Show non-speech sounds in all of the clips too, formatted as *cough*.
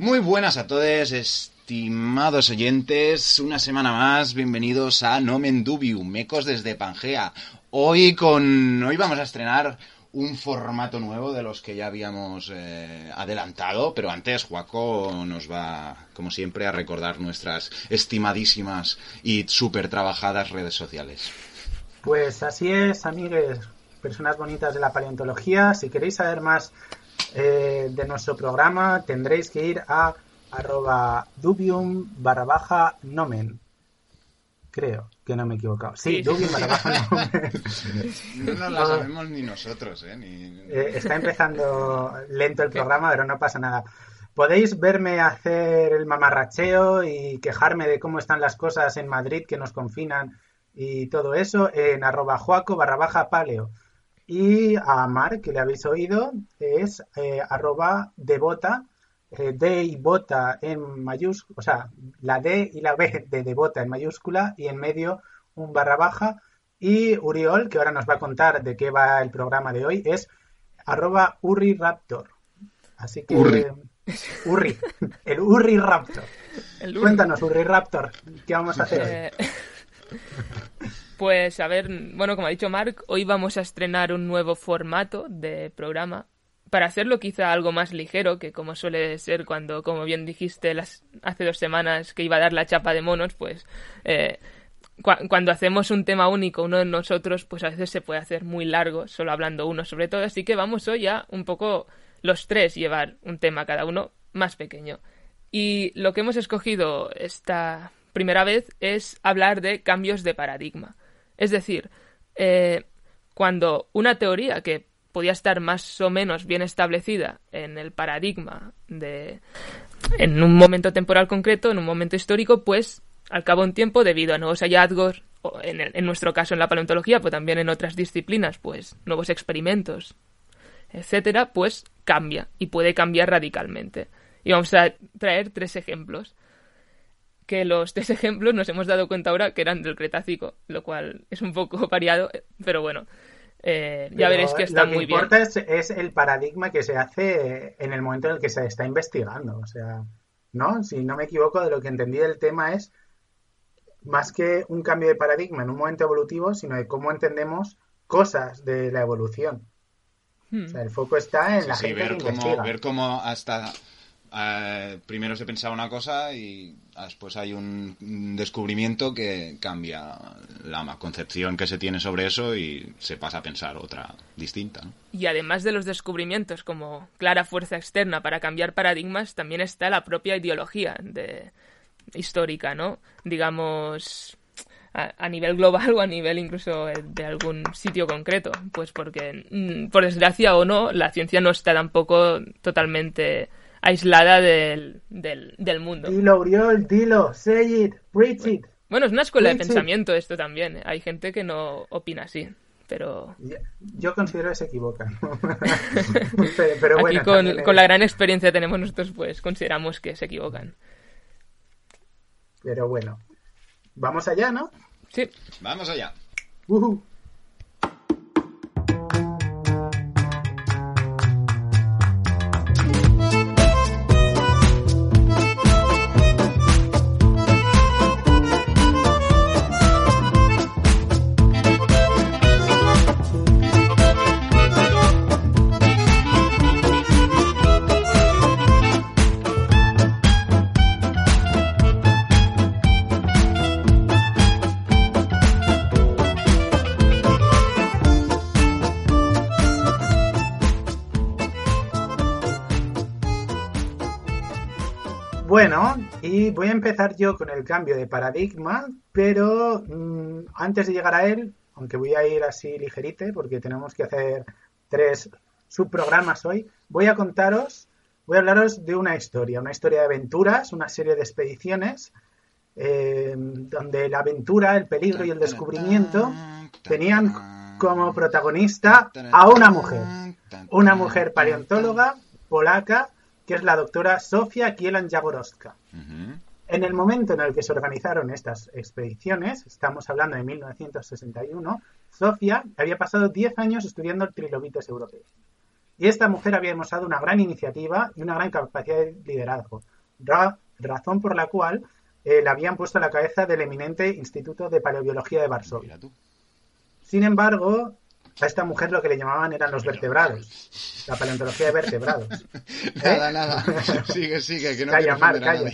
Muy buenas a todos, estimados oyentes. Una semana más, bienvenidos a Nomen Dubium, Mecos desde Pangea. Hoy con, hoy vamos a estrenar un formato nuevo de los que ya habíamos eh, adelantado, pero antes Juaco nos va, como siempre, a recordar nuestras estimadísimas y súper trabajadas redes sociales. Pues así es, amigues, personas bonitas de la paleontología. Si queréis saber más eh, de nuestro programa, tendréis que ir a arroba dubium barra baja nomen. Creo que no me he equivocado. Sí, Sí. dubium barra baja *laughs* nomen. No la sabemos ni nosotros, ¿eh? Ni... Eh, está empezando lento el programa, pero no pasa nada. Podéis verme hacer el mamarracheo y quejarme de cómo están las cosas en Madrid, que nos confinan y todo eso, en arroba juaco barra baja paleo. Y a Mar, que le habéis oído, es eh, arroba devota, eh, D y bota en mayúscula, o sea, la D y la B de devota en mayúscula y en medio un barra baja. Y Uriol, que ahora nos va a contar de qué va el programa de hoy, es arroba Urri Raptor. Así que... Urri. Urri. El Urri Raptor. El Urri. Cuéntanos, Urri Raptor, ¿qué vamos a hacer hoy? Eh, pues a ver, bueno, como ha dicho Mark, hoy vamos a estrenar un nuevo formato de programa para hacerlo quizá algo más ligero, que como suele ser cuando, como bien dijiste hace dos semanas que iba a dar la chapa de monos, pues eh, cua- cuando hacemos un tema único, uno de nosotros, pues a veces se puede hacer muy largo, solo hablando uno sobre todo, así que vamos hoy a un poco los tres llevar un tema cada uno más pequeño. Y lo que hemos escogido esta primera vez es hablar de cambios de paradigma. Es decir, eh, cuando una teoría que podía estar más o menos bien establecida en el paradigma de en un momento temporal concreto, en un momento histórico, pues al cabo de un tiempo, debido a nuevos hallazgos, en, en nuestro caso en la paleontología, pero también en otras disciplinas, pues nuevos experimentos, etcétera, pues cambia y puede cambiar radicalmente. Y vamos a traer tres ejemplos. Que los *laughs* tres ejemplos nos hemos dado cuenta ahora que eran del Cretácico, lo cual es un poco variado, pero bueno, eh, ya Pero veréis que está lo que muy bien. importa es, es el paradigma que se hace en el momento en el que se está investigando. O sea, ¿no? Si no me equivoco, de lo que entendí del tema es más que un cambio de paradigma en un momento evolutivo, sino de cómo entendemos cosas de la evolución. Hmm. O sea, el foco está en Sí, la sí, gente ver que cómo, investiga. ver cómo hasta eh, primero se pensaba una cosa y después hay un descubrimiento que cambia la concepción que se tiene sobre eso y se pasa a pensar otra distinta. ¿no? Y además de los descubrimientos como clara fuerza externa para cambiar paradigmas, también está la propia ideología de, histórica, ¿no? Digamos, a, nivel global *laughs* o a nivel incluso de algún sitio concreto. Pues porque, mm, por desgracia o no, la ciencia no está tampoco totalmente aislada del, del, del mundo. Dilo, Uriol, dilo, say it, preach it. Bueno, es una escuela de pensamiento esto también. ¿eh? Hay gente que no opina así, pero... Yo considero que se equivocan. *laughs* pero, pero Aquí bueno, con, también con la gran experiencia que tenemos nosotros, pues consideramos que se equivocan. Pero bueno. Vamos allá, ¿no? Sí, Vamos allá. Bueno, voy a empezar yo con el cambio de paradigma, pero mm, antes de llegar a él, aunque voy a ir así ligerite porque tenemos que hacer tres subprogramas hoy, voy a contaros voy a hablaros de una historia, una historia de aventuras, una serie de expediciones, eh, donde la aventura, el peligro y el descubrimiento tenían como protagonista a una mujer, una mujer paleontóloga polaca, que es la doctora Sofia Kielan-Jaworowska. En el momento en el que se organizaron estas expediciones, estamos hablando de 1961, Sofia había pasado 10 años estudiando el trilobites europeo. Y esta mujer había demostrado una gran iniciativa y una gran capacidad de liderazgo, razón por la cual eh, la habían puesto a la cabeza del eminente Instituto de Paleobiología de Varsovia. Sin embargo, a esta mujer lo que le llamaban eran los vertebrados, la paleontología de vertebrados. *laughs* Nada, nada. *laughs* Sigue, sigue, que no calla, Mar, calla.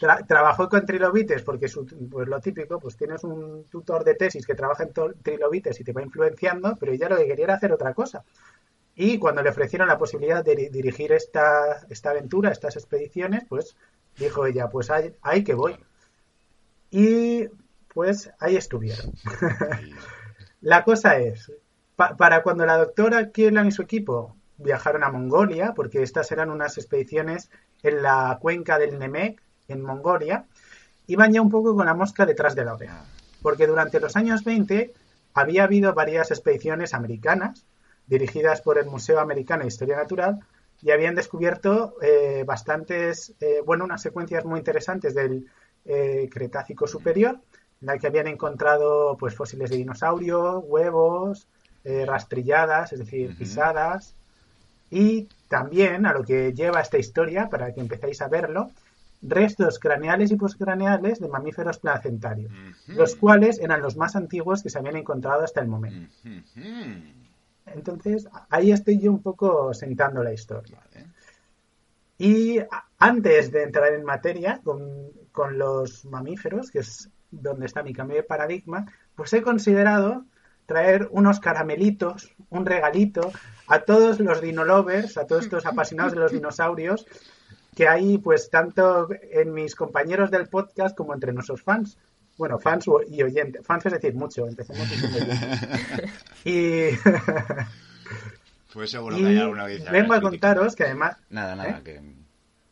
Tra- trabajó con trilobites porque su- pues lo típico, pues tienes un tutor de tesis que trabaja en trilobites y te va influenciando, pero ella lo que quería era hacer otra cosa. Y cuando le ofrecieron la posibilidad de di- dirigir esta, esta aventura, estas expediciones, pues dijo ella, pues ahí, ahí que voy. Y pues ahí estuvieron. La cosa es, pa- para cuando la doctora Kielan y su equipo viajaron a Mongolia, porque estas eran unas expediciones en la cuenca del Nemec, en Mongolia, iban ya un poco con la mosca detrás de la oreja. Porque durante los años 20 había habido varias expediciones americanas dirigidas por el Museo Americano de Historia Natural y habían descubierto eh, bastantes, eh, bueno, unas secuencias muy interesantes del eh, Cretácico Superior, en la que habían encontrado pues fósiles de dinosaurio, huevos, eh, rastrilladas, es decir, pisadas, y también a lo que lleva esta historia, para que empecéis a verlo, restos craneales y postcraneales de mamíferos placentarios, los cuales eran los más antiguos que se habían encontrado hasta el momento. Entonces, ahí estoy yo un poco sentando la historia. Vale. Y antes de entrar en materia con, con los mamíferos, que es donde está mi cambio de paradigma, pues he considerado traer unos caramelitos, un regalito a todos los dinolovers, a todos estos apasionados de los dinosaurios, que hay pues tanto en mis compañeros del podcast como entre nuestros fans. Bueno, fans y oyentes. Fans es decir, mucho, empecemos. Y, *laughs* *laughs* Pues seguro que hay alguna vez. vengo a contaros que además... Nada, nada, ¿Eh?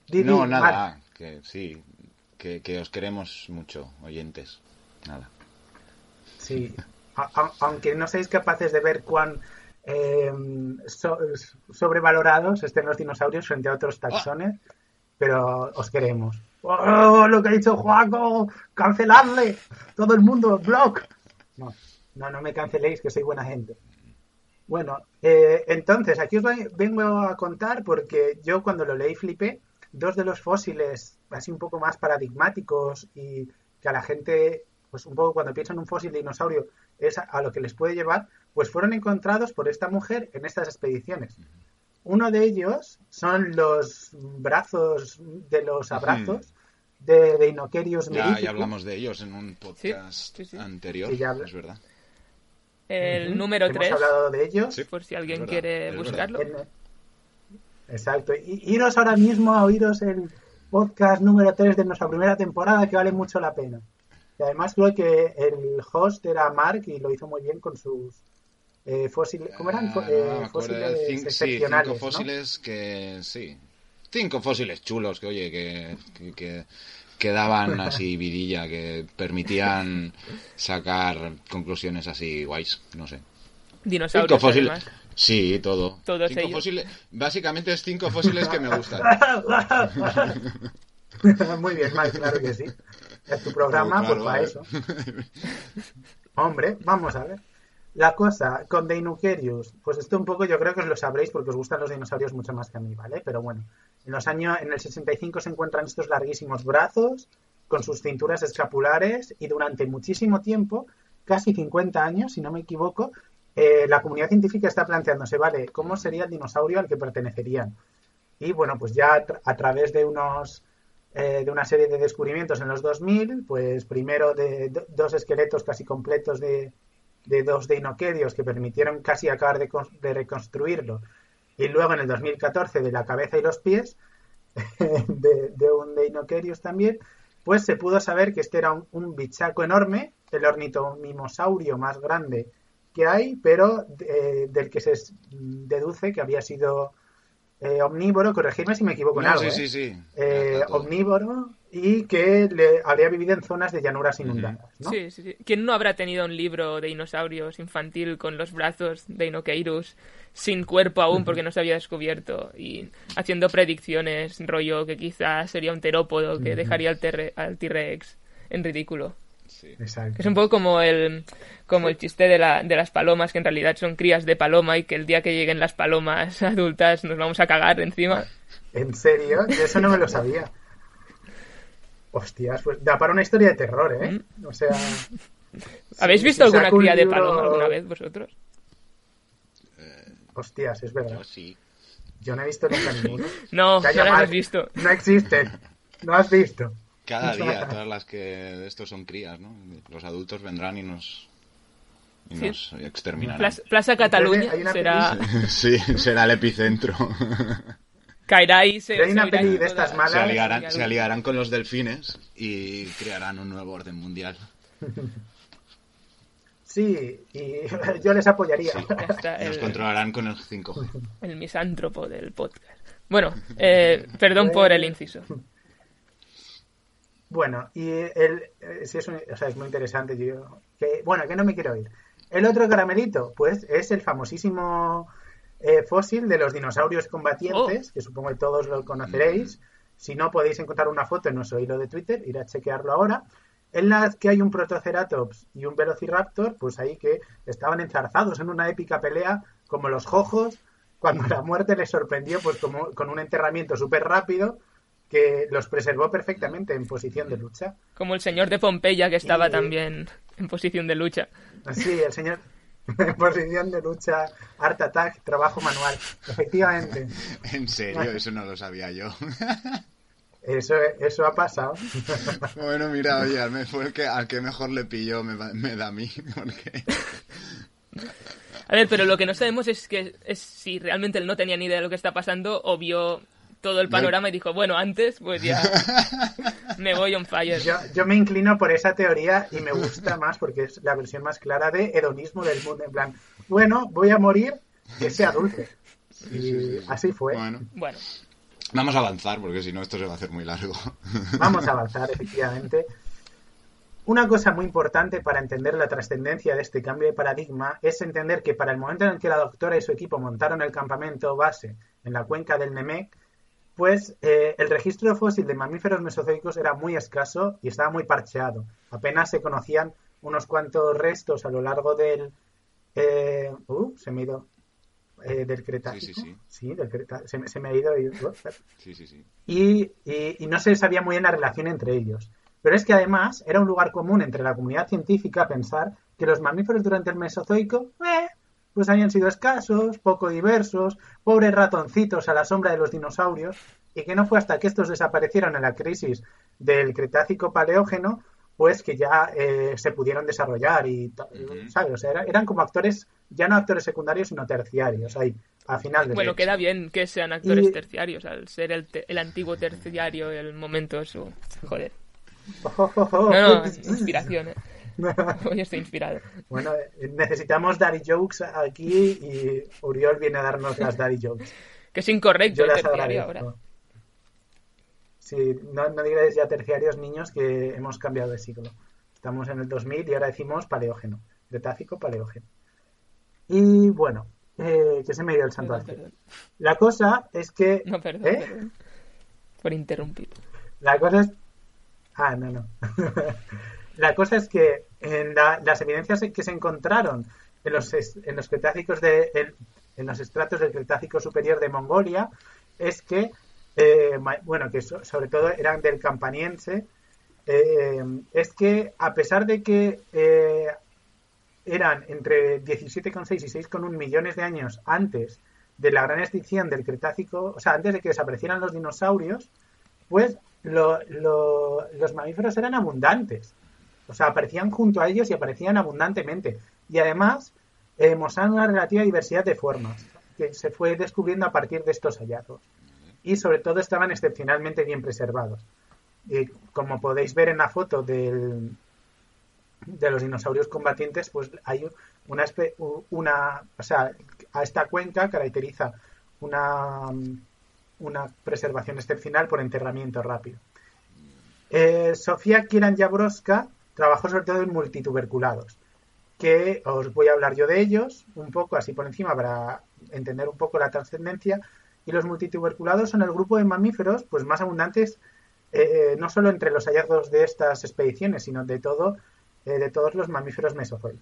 que. No, nada, que sí. Que, os queremos mucho, oyentes. Nada. Sí, aunque no seáis capaces de ver cuán eh, so- sobrevalorados estén los dinosaurios frente a otros taxones, pero os queremos. ¡Oh, lo que ha dicho Juaco! ¡Canceladle! ¡Todo el mundo! ¡Blog! No, no, no me canceléis, que soy buena gente. Bueno, eh, entonces, aquí os vengo a contar porque yo cuando lo leí flipé. Dos de los fósiles, así un poco más paradigmáticos y que a la gente, pues un poco cuando piensa en un fósil de dinosaurio, es a, a lo que les puede llevar, pues fueron encontrados por esta mujer en estas expediciones. Uno de ellos son los brazos de los abrazos de Deinoquerius Ya, mirificus. ya hablamos de ellos en un podcast sí, sí. anterior. Sí, ya Es verdad. El número Hemos 3, hablado de ellos. Sí. por si alguien verdad, quiere buscarlo. Exacto. Y iros ahora mismo a oíros el podcast número 3 de nuestra primera temporada, que vale mucho la pena. Y además creo que el host era Mark y lo hizo muy bien con sus eh, fósiles. ¿Cómo eran? Ah, eh, fósiles sí, excepcionales. cinco ¿no? fósiles que. Sí. Cinco fósiles chulos que, oye, que. que, que- que daban *laughs* así vidilla, que permitían sacar conclusiones así guays, no sé. Dinosaurios, Cinco fósiles. además. Sí, todo. Todos cinco ellos. fósiles. Básicamente es cinco fósiles que me gustan. *laughs* Muy bien, Mark, claro que sí. Es tu programa, Claro, pues para a ver. eso. Hombre, vamos a ver. La cosa con Deinoquerius, pues esto un poco yo creo que os lo sabréis porque os gustan los dinosaurios mucho más que a mí, ¿vale? Pero bueno, en los años, en el 65 se encuentran estos larguísimos brazos con sus cinturas escapulares y durante muchísimo tiempo, casi 50 años, si no me equivoco, eh, la comunidad científica está planteándose, ¿vale? ¿Cómo sería el dinosaurio al que pertenecerían? Y bueno, pues ya a, tra- a través de unos eh, de una serie de descubrimientos en los 2000, pues primero de do- dos esqueletos casi completos de, de dos deinoquerios que permitieron casi acabar de, de reconstruirlo, y luego en el 2014 de la cabeza y los pies *laughs* de, de un deinoquerius también, pues se pudo saber que este era un, un bichaco enorme, el ornitomimosaurio más grande que hay, pero eh, del que se deduce que había sido eh, omnívoro, corregidme si me equivoco en No, algo, sí, ¿eh? sí, sí. Eh, omnívoro y que le, habría vivido en zonas de llanuras inundadas, ¿no? Sí, sí, sí. ¿Quién no habrá tenido un libro de dinosaurios infantil con los brazos de Inokeirus sin cuerpo aún porque no se había descubierto y haciendo predicciones, rollo que quizás sería un terópodo que dejaría al T-Rex en ridículo? Sí. Exacto. Es un poco como el, como el chiste de, la, de las palomas, que en realidad son crías de paloma y que el día que lleguen las palomas *laughs* adultas nos vamos a cagar encima. ¿En serio? Yo Eso no me lo sabía. Hostias, pues da para una historia de terror, ¿eh? O sea, ¿Habéis visto si alguna cría de libro- paloma alguna vez vosotros? hostias, es verdad. Yo sí. Yo no he visto nunca ninguno. *laughs* No, no las has visto. No existen. No has visto. Cada día, todas las que de estos son crías, ¿no? Los adultos vendrán y nos, y Sí. nos exterminarán. Plaza, Plaza Cataluña será *laughs* Sí, será el epicentro. caerá y se, hay se una oirá peli de estas malas. Se aliarán, se aliarán con los delfines y crearán un nuevo orden mundial. *laughs* Sí, y *laughs* yo les apoyaría. Sí. Está, Nos el, controlarán con el 5G. el misántropo del podcast. Bueno, eh, perdón por el inciso. Bueno, y el, eh, sí es, un- o sea, es muy interesante. Yo, que, bueno, que no me quiero ir. El otro caramelito, pues, es el famosísimo eh, fósil de los dinosaurios combatientes, que supongo que todos lo conoceréis. Si no, podéis encontrar una foto en nuestro hilo de Twitter, ir a chequearlo ahora. En la que hay un Protoceratops y un Velociraptor, pues ahí que estaban enzarzados en una épica pelea, como los jojos, cuando la muerte les sorprendió, pues como con un enterramiento súper rápido que los preservó perfectamente en posición de lucha. Como el señor de Pompeya que estaba Y- también en posición de lucha. Sí, el señor *laughs* en posición de lucha, art attack, trabajo manual. Efectivamente, *laughs* En serio, eso no lo sabía yo. *laughs* eso, eso ha pasado. Bueno, mira, oye, fue el que, al que mejor le pilló me, va- me da a mí. Porque... A ver, pero lo que no sabemos es que es si realmente él no tenía ni idea de lo que está pasando o vio todo el panorama y dijo, bueno, antes pues ya *laughs* me voy on fire. Yo, yo me inclino por esa teoría y me gusta más porque es la versión más clara de hedonismo del mundo. En plan, bueno, voy a morir, que sea dulce. Y así fue. Bueno, Bueno, vamos a avanzar porque si no esto se va a hacer muy largo. *laughs* Vamos a avanzar, efectivamente. Una cosa muy importante para entender la trascendencia de este cambio de paradigma es entender que para el momento en el que la doctora y su equipo montaron el campamento base en la cuenca del Nemec, pues eh, el registro fósil de mamíferos mesozoicos era muy escaso y estaba muy parcheado. Apenas se conocían unos cuantos restos a lo largo del... eh, uh, se me ha ido... eh, del Cretácico. Sí, sí, sí. del Creta- se, me- se me ha ido... y- uh, *laughs* Sí, sí, sí. y, y- y no se sabía muy bien la relación entre ellos. Pero es que además era un lugar común entre la comunidad científica pensar que los mamíferos durante el Mesozoico, eh, pues habían sido escasos, poco diversos, pobres ratoncitos a la sombra de los dinosaurios, y que no fue hasta que estos desaparecieron en la crisis del Cretácico Paleógeno, pues que ya eh, se pudieron desarrollar y. ¿sabes? O sea, era- eran como actores, ya no actores secundarios, sino terciarios, ahí, al final bueno, hecho. queda bien que sean actores Y- terciarios, al ser el, te- el antiguo terciario, el momento eso. Joder. *laughs* Oh, No, no, inspiración, eh. *laughs* Hoy estoy inspirado. Bueno, necesitamos Daddy Jokes aquí y Uriol viene a darnos las Daddy Jokes. Que es incorrecto Yo el terciario ahora. Sí, no, no digáis ya terciarios, niños, que hemos cambiado de siglo. Estamos en el 2000 y ahora decimos paleógeno. Cretácico, paleógeno. Y bueno, eh, que se me dio el santo Perdón, perdón. La cosa es que... No, perdón, ¿Eh? perdón. Por interrumpir. La cosa es. Ah, no, no. *laughs* la cosa es que en la- las evidencias que se encontraron en los, en los Cretácicos de. En, los estratos del Cretácico superior de Mongolia es que. eh, bueno, que so- sobre todo eran del Campaniense. eh, es que a pesar de que eh, eran entre 17,6 y 6,1 millones de años antes de la gran extinción del Cretácico, o sea, antes de que desaparecieran los dinosaurios, pues lo- los mamíferos eran abundantes. O sea, aparecían junto a ellos y aparecían abundantemente. Y además eh, una relativa diversidad de formas que se fue descubriendo a partir de estos hallazgos. Y sobre todo estaban excepcionalmente bien preservados. Y como podéis ver en la foto del, de los dinosaurios combatientes, pues hay una, una, o sea, a esta cuenca caracteriza una, una preservación excepcional por enterramiento rápido. Eh, Sofía Kieran Jabrowska trabajó sobre todo en multituberculados, que os voy a hablar yo de ellos un poco así por encima para entender un poco la trascendencia. Y los multituberculados son el grupo de mamíferos pues más abundantes eh, eh, no solo entre los hallazgos de estas expediciones, sino de todo de todos los mamíferos mesozoicos.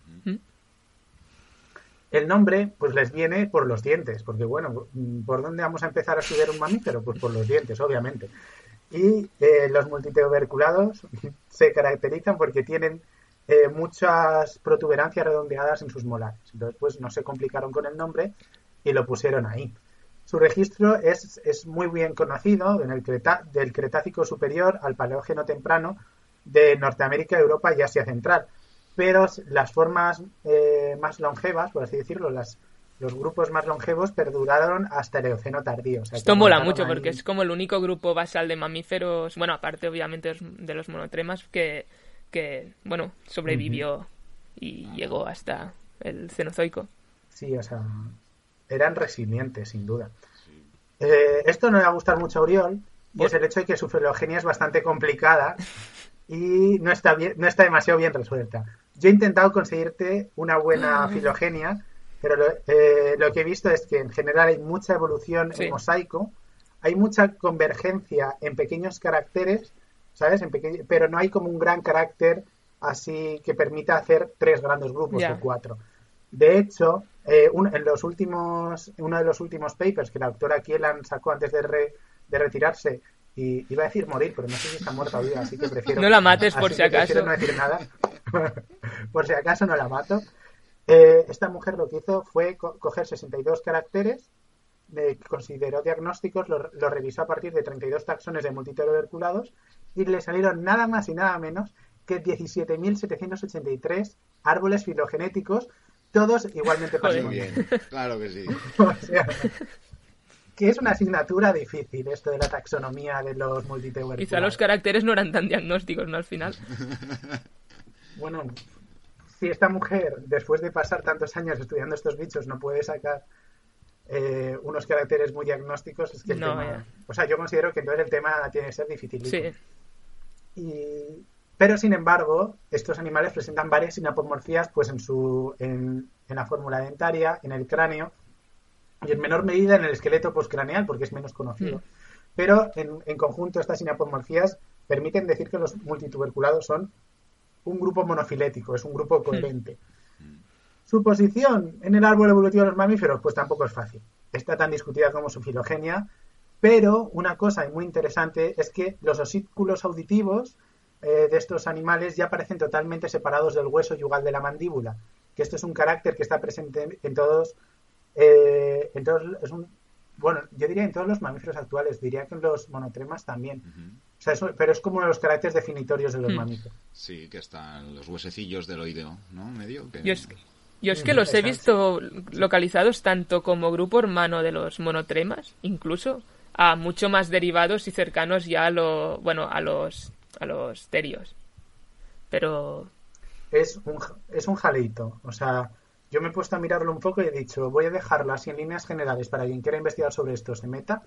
El nombre, pues les viene por los dientes, porque bueno, ¿por dónde vamos a empezar a estudiar un mamífero? Pues por los dientes, obviamente. Y eh, los multituberculados *laughs* se caracterizan porque tienen eh, muchas protuberancias redondeadas en sus molares. Entonces, pues no se complicaron con el nombre y lo pusieron ahí. Su registro es, es muy bien conocido en el del Cretácico superior al Paleógeno temprano de Norteamérica, Europa y Asia Central pero las formas eh, más longevas, por así decirlo, las, los grupos más longevos perduraron hasta el Eoceno tardío. Esto mola mucho porque es como el único grupo basal de mamíferos, bueno, aparte obviamente de los monotremas, que, que bueno, sobrevivió y llegó hasta el Cenozoico. Sí, o sea, eran resilientes, sin duda. Eh, esto no le va a gustar mucho a Oriol, y es el hecho de que su filogenia es bastante complicada y no está, bien, no está demasiado bien resuelta. Yo he intentado conseguirte una buena *laughs* filogenia, pero eh, lo, que he visto es que en general hay mucha evolución en mosaico, hay mucha convergencia en pequeños caracteres, ¿sabes? En pero no hay como un gran carácter así que permita hacer tres grandes grupos o cuatro. De hecho, eh, en los últimos, uno de los últimos papers que la doctora Kielan sacó antes de, de retirarse, y iba a decir morir, pero no sé si está muerta viva, así que prefiero... No la mates por si acaso. no decir nada. *laughs* por si acaso no la mato. Eh, esta mujer lo que hizo fue coger 62 caracteres, que consideró diagnósticos, lo, revisó a partir de 32 taxones de multituberculados y le salieron nada más y nada menos que 17.783 árboles filogenéticos, todos igualmente bien, claro que sí. *laughs* que es una asignatura difícil esto de la taxonomía de los multituberculados. Quizá los caracteres no eran tan diagnósticos, ¿no? Al final. bueno, si esta mujer, después de pasar tantos años estudiando estos bichos, no puede sacar eh, unos caracteres muy diagnósticos, es que el tema... O sea, yo considero que entonces el tema tiene que ser difícil. Sí. Y... Pero, sin embargo, estos animales presentan varias sinapomorfías pues, en, su, en, en la fórmula dentaria, en el cráneo, y en menor medida en el esqueleto postcraneal, porque es menos conocido. Mm. Pero en, conjunto estas sinapomorfías permiten decir que los multituberculados son un grupo monofilético, es un grupo mm. coherente. Su posición en el árbol evolutivo de los mamíferos, pues tampoco es fácil. Está tan discutida como su filogenia, pero una cosa muy interesante es que los osículos auditivos eh, de estos animales ya parecen totalmente separados del hueso yugal de la mandíbula, que esto es un carácter que está presente en todos eh, entonces, es un, bueno, yo diría en todos los mamíferos actuales, diría que en los monotremas también. Pero es como uno de los caracteres definitorios de los mamíferos. Sí, que están los huesecillos del oído, ¿no? Medio. Yo, es que, yo es que los he visto localizados tanto como grupo hermano de los monotremas, incluso, a mucho más derivados y cercanos ya a lo, bueno, a los, a los terios. Pero... Es un, es un jaleito, o sea, yo me he puesto a mirarlo un poco y he dicho, voy a dejarlo así en líneas generales para quien quiera investigar sobre esto se meta,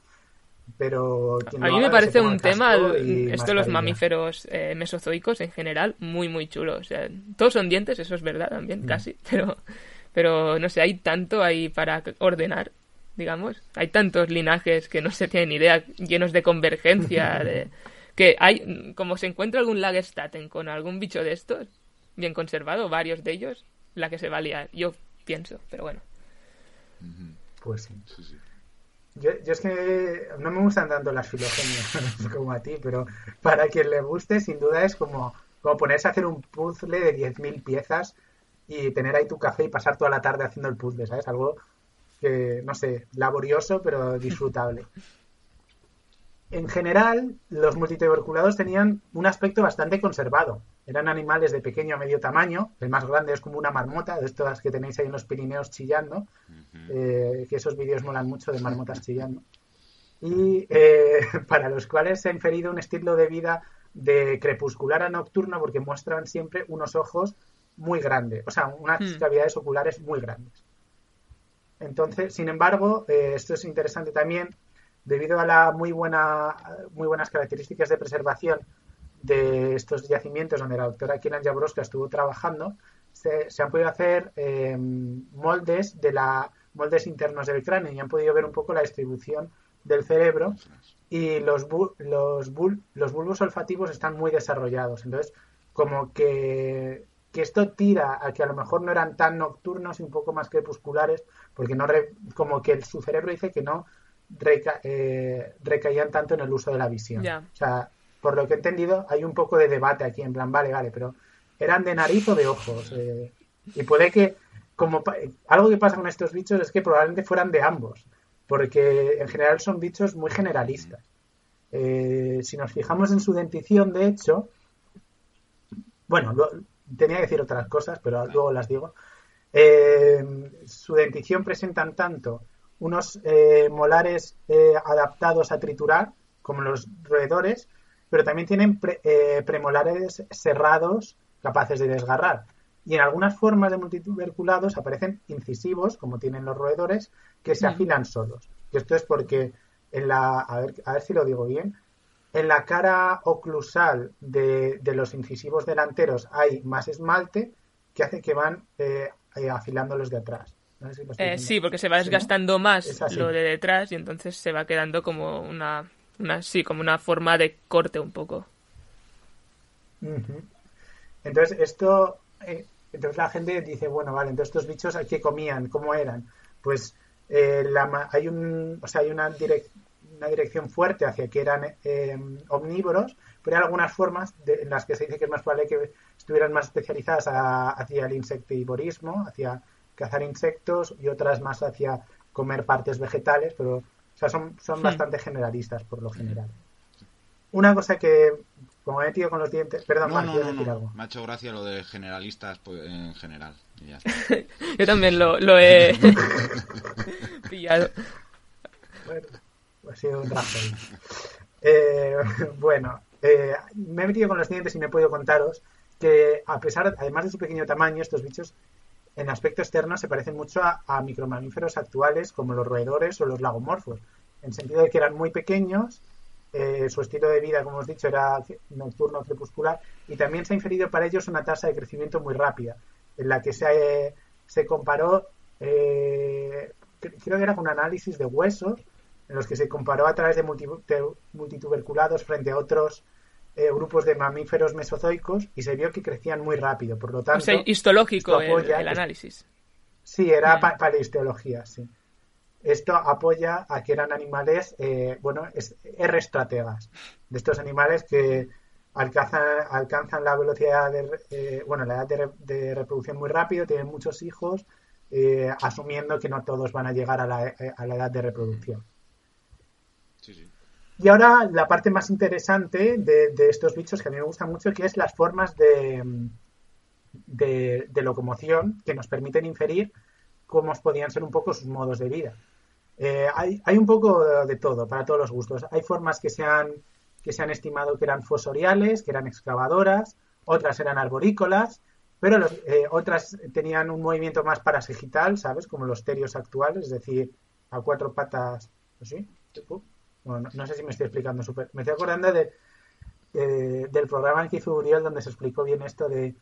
pero... a mí me parece un tema, esto de los mamíferos eh, mesozoicos en general, muy, muy chulo. O sea, todos son dientes, eso es verdad también, mm. casi, pero, pero no sé, hay tanto ahí para ordenar, digamos. Hay tantos linajes que no se tienen idea, llenos de convergencia, *laughs* de que hay, como se encuentra algún Lagestaten con algún bicho de estos, bien conservado, varios de ellos, la que se va a liar. Yo pienso, pero bueno. Pues sí. Yo, es que no me gustan tanto las filogenias *laughs* como a ti, pero para quien le guste, sin duda es como, como ponerse a hacer un puzzle de 10.000 piezas y tener ahí tu café y pasar toda la tarde haciendo el puzzle, ¿sabes? Algo que, no sé, laborioso, pero disfrutable. *laughs* En general, los multituberculados tenían un aspecto bastante conservado. Eran animales de pequeño a medio tamaño. El más grande es como una marmota, de estas que tenéis ahí en los Pirineos chillando. Eh, que esos vídeos molan mucho de marmotas chillando. Y eh, *laughs* para los cuales se ha inferido un estilo de vida de crepuscular a nocturno porque muestran siempre unos ojos muy grandes, o sea, unas hmm. cavidades oculares muy grandes. Entonces, sin embargo, eh, esto es interesante también, debido a la muy buena, muy buenas características de preservación de estos yacimientos donde la doctora Kieran Jabrowska estuvo trabajando, se, han podido hacer em, moldes de la moldes internos del cráneo y han podido ver un poco la distribución del cerebro y los, los, los bulbos olfativos están muy desarrollados. Entonces, como que, que, esto tira a que a lo mejor no eran tan nocturnos y un poco más crepusculares, porque no como que su cerebro dice que no eh, recaían tanto en el uso de la visión. O sea, por lo que he entendido, hay un poco de debate aquí, en plan, vale, vale, pero ¿eran de nariz o de ojos? Eh, y puede que, como algo que pasa con estos bichos es que probablemente fueran de ambos, porque en general son bichos muy generalistas. Eh, si nos fijamos en su dentición, de hecho, bueno, tenía que decir otras cosas, pero luego las digo. su dentición presentan tanto unos eh, molares eh, adaptados a triturar, como los roedores, pero también tienen eh, premolares cerrados capaces de desgarrar. Y en algunas formas de multituberculados aparecen incisivos, como tienen los roedores, que se mm. afilan solos. Y esto es porque en la, a ver, a ver si lo digo bien, en la cara oclusal de, de los incisivos delanteros hay más esmalte que hace que van afilando los de atrás. Eh, sí, porque se va desgastando más lo de detrás y entonces se va quedando como una, una sí, como una forma de corte un poco. Entonces esto, eh, entonces la gente dice, bueno, vale, entonces estos bichos ¿qué comían? ¿Cómo eran? Pues eh, la, hay un, o sea, hay una, una dirección fuerte hacia que eran omnívoros, pero hay algunas formas en las que se dice que es más probable que estuvieran más especializadas hacia el insectivorismo, hacia cazar insectos y otras más hacia comer partes vegetales, pero o sea, son, son bastante generalistas por lo general. Una cosa que, como he metido con los dientes, perdón, no, no, decir algo. Me ha hecho gracia lo de generalistas pues, en general. *laughs* Yo también lo, lo he *laughs* pillado. Bueno, ha sido un razón. Eh, *laughs* bueno, eh, me he metido con los dientes y me he podido contaros que a pesar, además de su pequeño tamaño, estos bichos en aspecto externo se parecen mucho a, micromamíferos actuales como los roedores o los lagomorfos, en sentido de que eran muy pequeños, eh, su estilo de vida, como os he dicho, era nocturno crepuscular y también se ha inferido para ellos una tasa de crecimiento muy rápida, en la que se, se comparó, eh, creo que era un análisis de huesos, en los que se comparó a través de multituberculados frente a otros eh, grupos de mamíferos mesozoicos y se vio que crecían muy rápido. Por lo tanto, o sea, histológico el, análisis. Sí, era para paleohistología, sí. Esto apoya a que eran animales, eh, bueno, es, R estrategas, de estos animales que alcanzan, alcanzan la velocidad de, eh, bueno, la edad de, reproducción muy rápido, tienen muchos hijos, asumiendo que no todos van a llegar a la, a la edad de reproducción. Sí, sí. Y ahora la parte más interesante de, estos bichos que a mí me gusta mucho, que es las formas de, de, locomoción que nos permiten inferir cómo podían ser un poco sus modos de vida. Eh, hay, un poco de todo, para todos los gustos. Hay formas que se han, que se han estimado que eran fosoriales, que eran excavadoras, otras eran arborícolas, pero eh, otras tenían un movimiento más parasagital, ¿sabes? Como los terios actuales, es decir, a cuatro patas, ¿sí? Bueno, no, sé si me estoy explicando súper. Me estoy acordando de, del programa que hizo Uriel donde se explicó bien esto de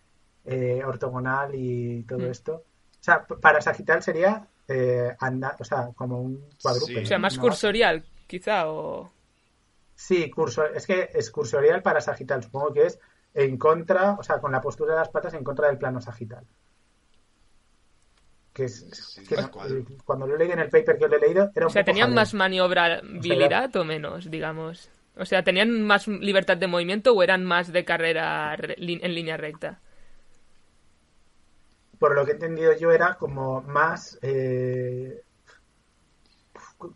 eh, ortogonal y todo mm. esto. O sea, para sagital sería eh, o sea, como un cuadrúpedo. O sea, más cursorial, quizá, o... Sí, curso, es que es cursorial para sagital. Supongo que es en contra, o sea, con la postura de las patas en contra del plano sagital que es cuando lo leí en el paper que lo he leído era un o sea tenían más maniobrabilidad o, menos digamos o sea tenían más libertad de movimiento o eran más de carrera en línea recta por lo que he entendido yo era como más eh,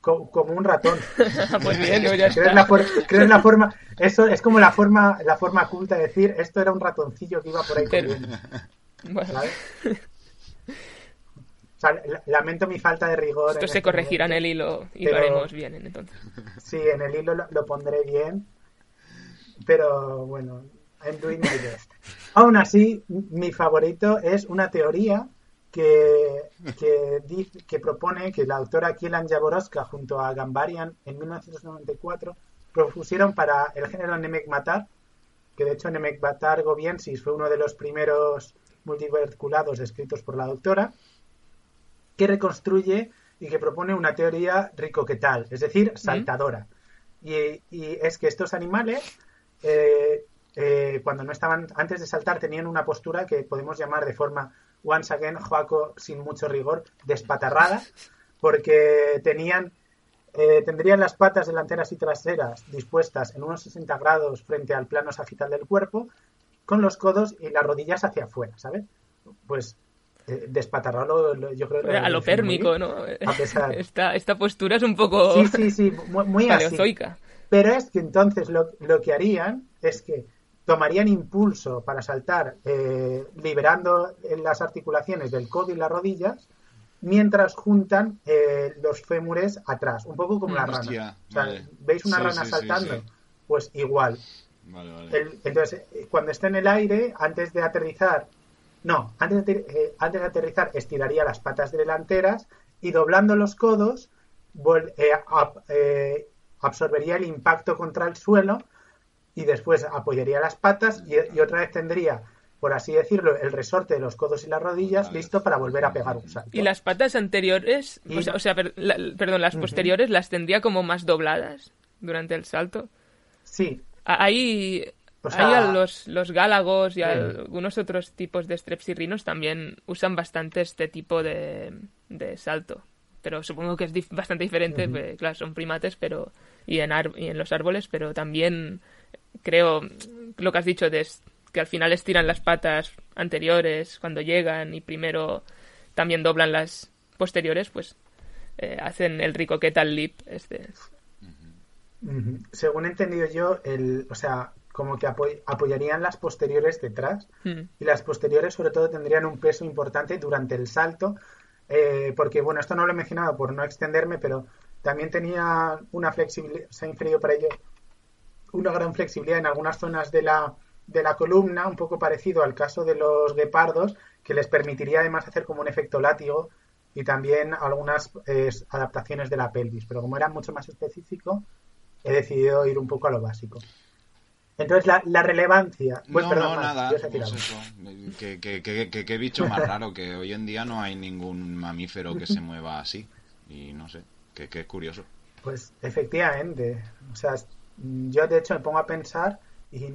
como un ratón. *laughs* Pues bien ya creo, la creo la forma eso es como la forma la forma culta de decir esto era un ratoncillo que iba por ahí corriendo. *laughs* bueno. O sea, lamento mi falta de rigor. Esto se este corregirá en el hilo y lo haremos bien entonces. Sí, en el hilo lo, pondré bien. Pero bueno, I'm doing my best. Aún así, mi favorito es una teoría que, que, dice- que propone que la autora Kielan Jaworowska junto a Gambarian en 1994 propusieron para el género Nemecmatar, que de hecho Nemecmatar gobiensis fue uno de los primeros multiverculados descritos por la doctora, que reconstruye y que propone una teoría ricoquetal, es decir, saltadora. Y, y es que estos animales, eh, eh, cuando no estaban, antes de saltar, tenían una postura que podemos llamar de forma, once again, Joaco, sin mucho rigor, despatarrada, porque tenían, eh, tendrían las patas delanteras y traseras dispuestas en unos 60 grados frente al plano sagital del cuerpo, con los codos y las rodillas hacia afuera, ¿sabes? Pues eh, despatarrado, lo- yo creo que A lo pérmico, bien. ¿no? A pesar. *laughs* Esta, esta postura es un poco Sí, sí, sí, muy, muy así. paleozoica. Pero es que entonces lo, lo que harían es que tomarían impulso para saltar, eh, liberando las articulaciones del codo y las rodillas, mientras juntan eh, los fémures atrás, un poco como la rana. Hostia, O sea, vale. ¿Veis una Sí, rana sí, saltando? sí. Pues igual. Vale, vale. El- entonces, eh, cuando esté en el aire, antes de aterrizar, no, antes de, eh, antes de aterrizar estiraría las patas delanteras y doblando los codos vol- eh, eh, absorbería el impacto contra el suelo y después apoyaría las patas y, y otra vez tendría, por así decirlo, el resorte de los codos y las rodillas Vale. listo para volver a pegar un salto. Y las patas anteriores, Y- o sea, o sea, per- la- perdón, las posteriores las tendría como más dobladas durante el salto. Sí, Ahí, O sea- ahí a los, los gálagos y Sí. algunos otros tipos de strepsirrinos también usan bastante este tipo de, de salto. Pero supongo que es dif- bastante diferente, pues, claro, son primates pero y en, ar- y en los árboles, pero también creo lo que has dicho de que al final estiran las patas anteriores cuando llegan y primero también doblan las posteriores, pues eh, hacen el ricoquetal lip este. Ujú. Según he entendido yo, el, o sea, como que apoy- apoyarían las posteriores detrás Mm. y las posteriores sobre todo tendrían un peso importante durante el salto, eh, porque bueno, esto no lo he mencionado por no extenderme, pero también tenía una flexibilidad, se ha inferido para ello una gran flexibilidad en algunas zonas de la, de la columna, un poco parecido al caso de los guepardos, que les permitiría además hacer como un efecto látigo y también algunas eh, adaptaciones de la pelvis, pero como era mucho más específico, he decidido ir un poco a lo básico. Entonces, la, la relevancia. Pues, no, perdón, no, nada. pues eso. Que bicho más raro, que hoy en día no hay ningún mamífero que se mueva así. Y no sé, que, que es curioso. Pues efectivamente. O sea, yo de hecho me pongo a pensar y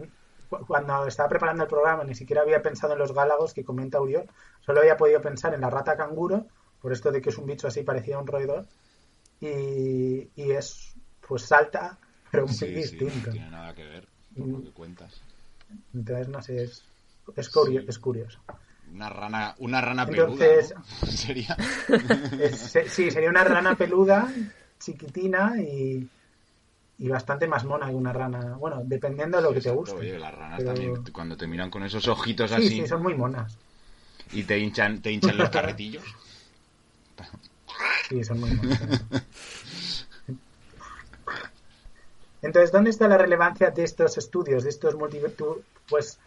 cu- cuando estaba preparando el programa ni siquiera había pensado en los gálagos que comenta Uriol. Solo había podido pensar en la rata canguro, por esto de que es un bicho así parecido a un roedor. Y, y es, pues salta, pero muy Sí, sí, distinto. no tiene nada que ver por lo que cuentas. Entonces, no sé, es, es, curio- es curioso. Una rana, una rana Entonces- peluda, ¿no? *laughs* Sería. *laughs* Es- se- sí, sería una rana peluda, chiquitina y, y bastante más mona que una rana. Bueno, dependiendo de lo que te guste. Oye, las ranas Pero- también, cuando te miran con esos ojitos Sí, así sí, son muy monas. y te hinchan, te hinchan los *laughs* carretillos. Sí, son muy monas. Entonces, ¿dónde está la relevancia de estos estudios, de estos pues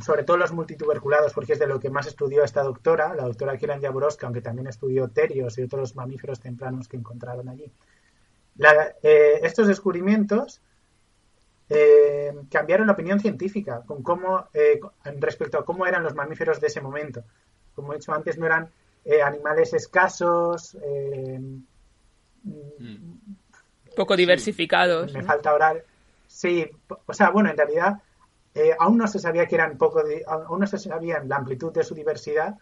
sobre todo los multituberculados, porque es de lo que más estudió esta doctora, la doctora Kieran Jaworowska, aunque también estudió terios y otros mamíferos tempranos que encontraron allí. Eh, estos descubrimientos eh, cambiaron la opinión científica con eh, respecto a cómo eran los mamíferos de ese momento. Como he dicho antes, no eran animales escasos, eh, Poco diversificados. me ¿no? falta ahora. Sí, o sea, bueno, en realidad eh, aún no se sabía que eran poco, di- aún no se sabía la amplitud de su diversidad,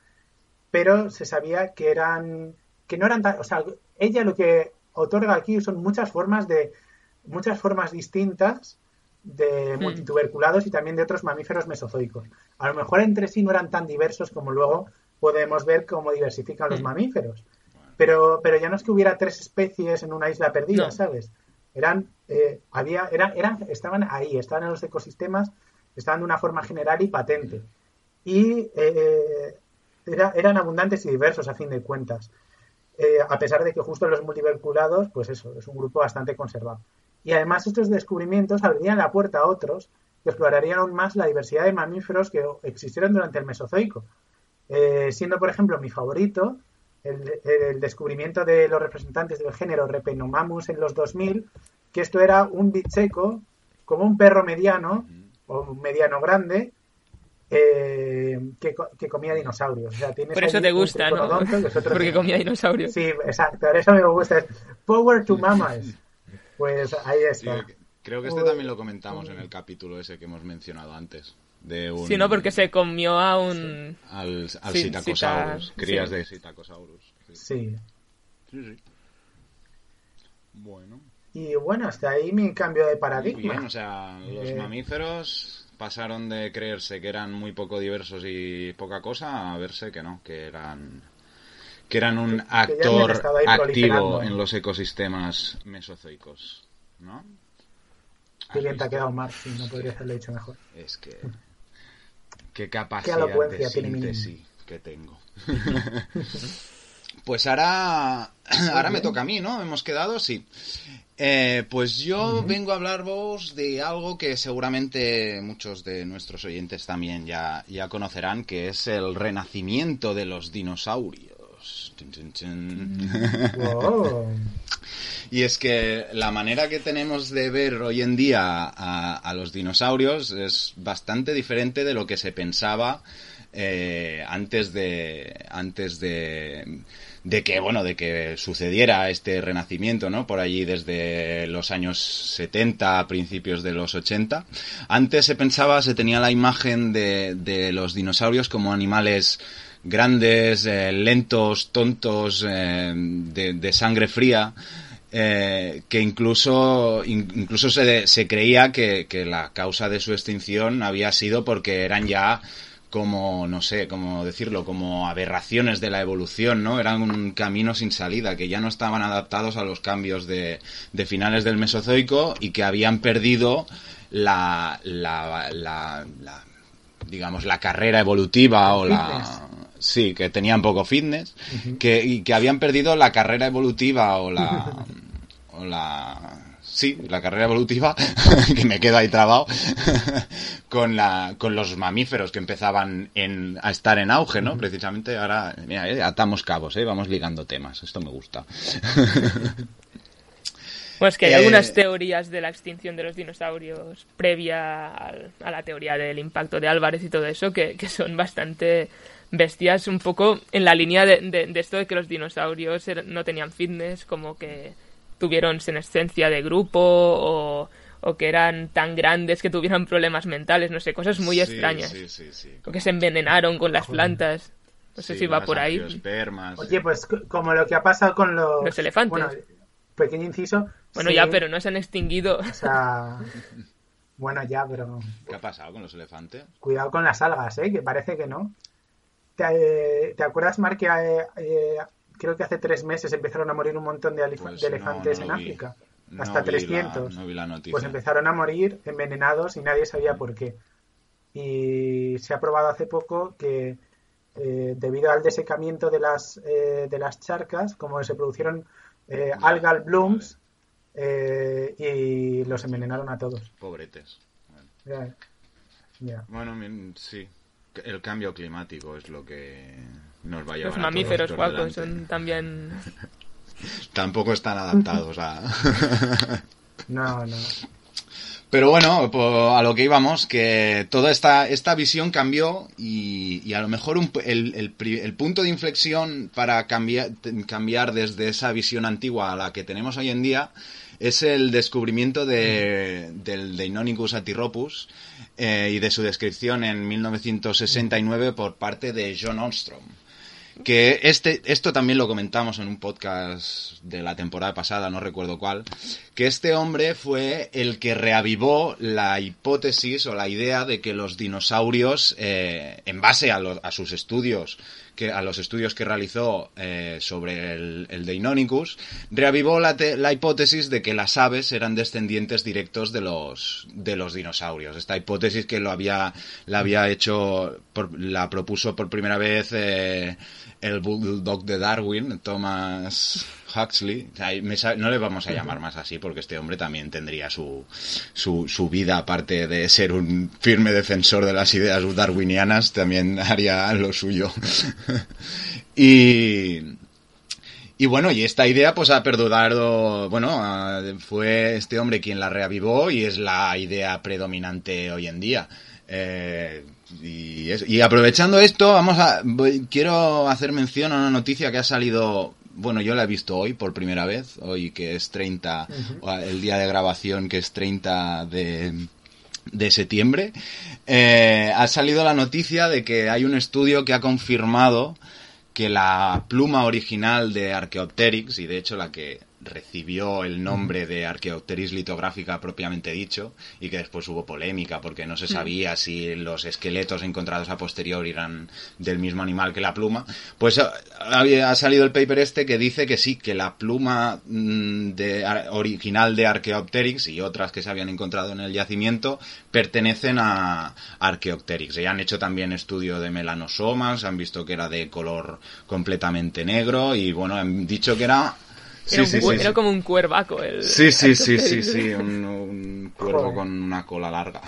pero se sabía que eran, que no eran tan, o sea, ella lo que otorga aquí son muchas formas de, muchas formas distintas de Hmm. multituberculados y también de otros mamíferos mesozoicos. A lo mejor entre sí no eran tan diversos como luego podemos ver cómo diversifican los Hmm. mamíferos. Pero, pero ya no es que hubiera tres especies en una isla perdida, No. ¿sabes? Eran, eh, había, eran, eran, estaban ahí, estaban en los ecosistemas, estaban de una forma general y patente. Y eh, era- eran abundantes y diversos a fin de cuentas. Eh, a pesar de que justo los multiverculados, pues eso, es un grupo bastante conservado. Y además estos descubrimientos abrirían la puerta a otros que explorarían aún más la diversidad de mamíferos que existieron durante el Mesozoico. eh, siendo, por ejemplo, mi favorito el, el, descubrimiento de los representantes del género Repenomamus en los 2000, que esto era un bicheco como un perro mediano o un mediano grande eh, que, que, comía dinosaurios. O sea, tienes por eso te gusta, ¿no? Porque comía dinosaurios. Sí, exacto, por eso me gusta. Power to Mamas. Pues ahí está. Sí, creo que este también lo comentamos en el capítulo ese que hemos mencionado antes. De un... Sí, no, porque se comió a un... Sí. Al, al sí, Psittacosaurus, cita... crías sí. de Psittacosaurus. Sí. Sí, sí. Bueno. Y bueno, hasta ahí mi cambio de paradigma. Bien, o sea, los eh... mamíferos pasaron de creerse que eran muy poco diversos y poca cosa a verse que no, que eran que eran un que, que actor activo en los ecosistemas mesozoicos, ¿no? Qué bien te ha quedado Marx, sí, no podría haberlo dicho mejor. Es que *laughs* qué capacidad qué de síntesis que tengo. *laughs* pues ahora *clears throat* ahora me toca a mí, ¿no? Hemos quedado, sí. Eh, pues yo uh -huh. vengo a hablaros de algo que seguramente muchos de nuestros oyentes también ya, ya conocerán, que es el renacimiento de los dinosaurios. *laughs* Wow. Y es que la manera que tenemos de ver hoy en día a, a los dinosaurios es bastante diferente de lo que se pensaba eh, antes de antes de de que bueno de que sucediera este renacimiento no por allí desde los años 70 a principios de los 80 antes se pensaba se tenía la imagen de, de los dinosaurios como animales grandes eh, lentos tontos eh, de, sangre fría eh, que incluso incluso se, se creía que, la causa de su extinción había sido porque eran ya como, no sé, cómo decirlo, como aberraciones de la evolución, ¿no? Eran un camino sin salida, que ya no estaban adaptados a los cambios de, finales del Mesozoico y que habían perdido la, la, la digamos, la carrera evolutiva o la... Sí, que tenían poco fitness, uh -huh. que, y que habían perdido la carrera evolutiva o la... *laughs* o la sí, la carrera evolutiva, *laughs* que me quedo ahí trabado, *laughs* con, la, con los mamíferos que empezaban en, a estar en auge, ¿no? Precisamente ahora, mira, eh, atamos cabos, ¿eh? vamos ligando temas, esto me gusta. Bueno, es que hay eh... algunas teorías de la extinción de los dinosaurios previa al, a la teoría del impacto de Álvarez y todo eso que, que son bastante bestias, un poco en la línea de, de, de esto de que los dinosaurios no tenían fitness, como que tuvieron senescencia de grupo o, o, que eran tan grandes que tuvieran problemas mentales, no sé, cosas muy sí, extrañas. Sí, sí, sí. O que se envenenaron con las plantas. No sé si va por ahí. Espermas, Oye, pues como lo que ha pasado con los... Los elefantes. Bueno, pequeño inciso. Bueno, ya, pero no se han extinguido. O sea... *laughs* Bueno, ya, pero... ¿Qué ha pasado con los elefantes? Cuidado con las algas, ¿eh? Que parece que no. ¿Te, te acuerdas, Mar, que eh, eh, creo que hace tres meses empezaron a morir un montón de, pues de elefantes no, no en vi. África. Hasta no 300. La, vi la pues empezaron a morir envenenados y nadie sabía por qué. Y se ha probado hace poco que eh, debido al desecamiento de las, eh, de las charcas, como se produjeron eh, algal blooms y los envenenaron a todos. Pobretes. Yeah. Bueno, sí. El cambio climático es lo que nos va a llevar Los mamíferos guapos son también... *laughs* Tampoco están adaptados a... *laughs* no, no. Pero bueno, a lo que íbamos, que toda esta, esta visión cambió y, y a lo mejor un, el, el, el, punto de inflexión para cambiar, cambiar desde esa visión antigua a la que tenemos hoy en día es el descubrimiento de, del Deinonychus atyropus eh, y de su descripción en 1969 por parte de John Ostrom. Que este, esto también lo comentamos en un podcast de la temporada pasada, no recuerdo cuál, que este hombre fue el que reavivó la hipótesis o la idea de que los dinosaurios, eh, en base a sus estudios que a los estudios que realizó eh, sobre el, el reavivó la, la, hipótesis de que las aves eran descendientes directos de los, de los dinosaurios. Esta hipótesis que lo había, la había hecho, la propuso por primera vez eh, el Bulldog de Darwin, Thomas Huxley, no le vamos a llamar más así porque este hombre también tendría su, su, su, vida, aparte de ser un firme defensor de las ideas darwinianas, también haría lo suyo. *laughs* y, y bueno, y esta idea pues ha perdurado, bueno, fue este hombre quien la reavivó y es la idea predominante hoy en día. Eh, y, y, aprovechando esto, vamos a, quiero hacer mención a una noticia que ha salido, bueno, yo la he visto hoy por primera vez, hoy que es 30, el día de grabación que es 30 de, de septiembre, eh, ha salido la noticia de que hay un estudio que ha confirmado que la pluma original de Archaeopteryx, y de hecho la que recibió el nombre de Archaeopteryx litográfica propiamente dicho y que después hubo polémica porque no se mm. sabía si los esqueletos encontrados a posteriori eran del mismo animal que la pluma, pues ha salido el paper este que dice que sí, que la pluma mm, de, original de Archaeopteryx y otras que se habían encontrado en el yacimiento pertenecen a Archaeopteryx. Y han hecho también estudio de melanosomas, han visto que era de color completamente negro y bueno, han dicho que era era, como un cuervaco. El... Sí, sí, sí, sí, sí, un, cuervo con una cola larga.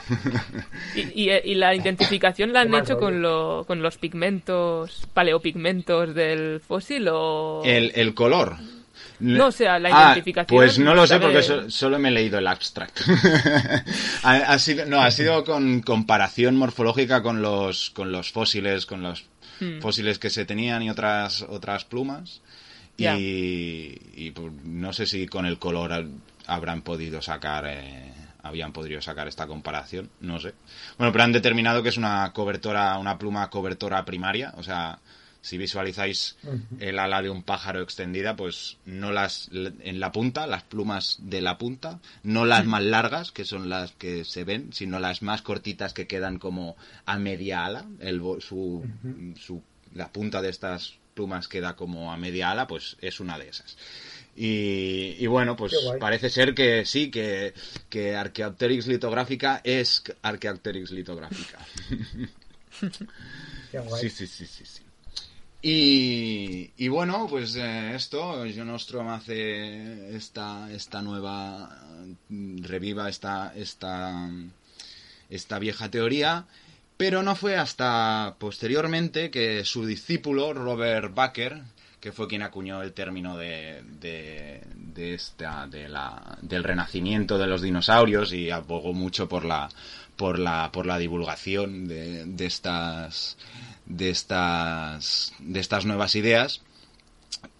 ¿Y, la identificación la han hecho con, lo, con los pigmentos, paleopigmentos del fósil o...? El, color. No, o sea, la ah, identificación. pues no lo sé porque solo me he leído el abstract. *laughs* ha, sido, no, ha sido con comparación morfológica con los, con los fósiles, con los hmm. fósiles que se tenían y otras, otras plumas. Y, pues, no sé si con el color habrán podido sacar, eh, habían podido sacar esta comparación, no sé. Bueno, pero han determinado que es una cobertora, una pluma cobertora primaria, o sea, si visualizáis el ala de un pájaro extendida, pues no las en la punta, las plumas de la punta, no las más largas, que son las que se ven, sino las más cortitas que quedan como a media ala, el, su, su, la punta de estas plumas queda como a media ala, pues es una de esas. Y, bueno, pues parece ser que sí, que, que Archaeopteryx litográfica es Archaeopteryx litográfica. *laughs* Sí, sí, sí, sí, sí. Y, y bueno, pues eh, esto, yo Nostrom hace esta, esta nueva, reviva esta, esta, esta vieja teoría pero no fue hasta posteriormente que su discípulo, Robert Baker, que fue quien acuñó el término de, de, esta, de la, del renacimiento de los dinosaurios y abogó mucho por la, por la, por la divulgación de, estas, de, estas, de estas nuevas ideas,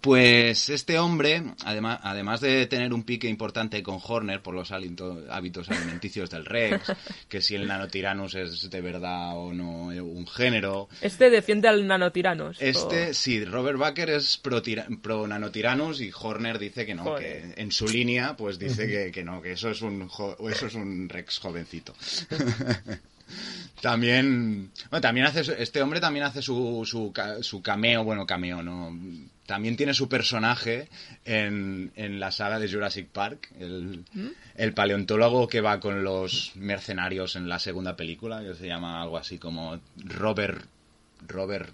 pues este hombre, además, además de tener un pique importante con Horner por los hábitos alimenticios del Rex, *laughs* que si el Nanotiranus es de verdad o no un género. Este defiende al Nanotiranus. Este, sí, Robert Baker es pro, pro Nanotiranus y Horner dice que no, que en su línea, pues dice que, que no, que eso es un, eso es un Rex jovencito. *laughs* *laughs* También, bueno, también hace, este hombre también hace su, su, su cameo, bueno, cameo, ¿no? También tiene su personaje en, en la saga de Jurassic Park, el, ¿Mm? el, paleontólogo que va con los mercenarios en la segunda película, que se llama algo así como Robert, Robert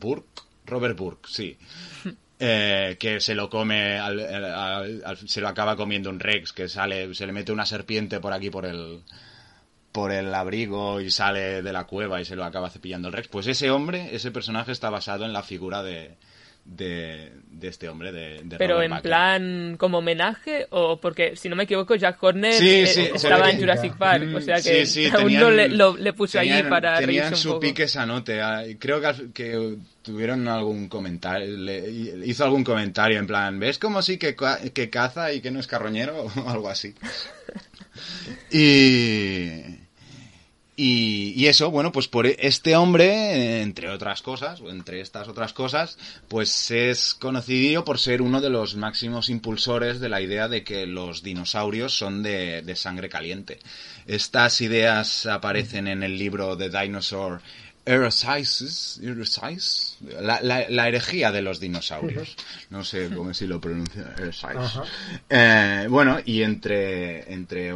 Burke, Robert Burke, sí. *laughs* Eh, que se lo come, se lo acaba comiendo un Rex, que sale, se le mete una serpiente por aquí por el, por el abrigo y sale de la cueva y se lo acaba cepillando el Rex. Pues ese hombre, ese personaje está basado en la figura de, de, este hombre, de, Pero en plan como homenaje o porque, si no me equivoco, Jack Horner eh, estaba en Jurassic Park, o sea que uno *laughs* le, le, puso allí para Tenían su pique esa nota. Ah, creo que, que tuvieron algún comentario, le, hizo algún comentario en plan, ¿ves como sí que, que caza y que no es carroñero? *laughs* o algo así. *laughs* y... Y, eso, bueno, pues por este hombre, entre otras cosas, o entre estas otras cosas, pues es conocido por ser uno de los máximos impulsores de la idea de que los dinosaurios son de, sangre caliente. Estas ideas aparecen en el libro de Dinosaur Eresices, la, la, herejía de los dinosaurios. *laughs* No sé cómo si lo pronuncia, eh, bueno, y entre, entre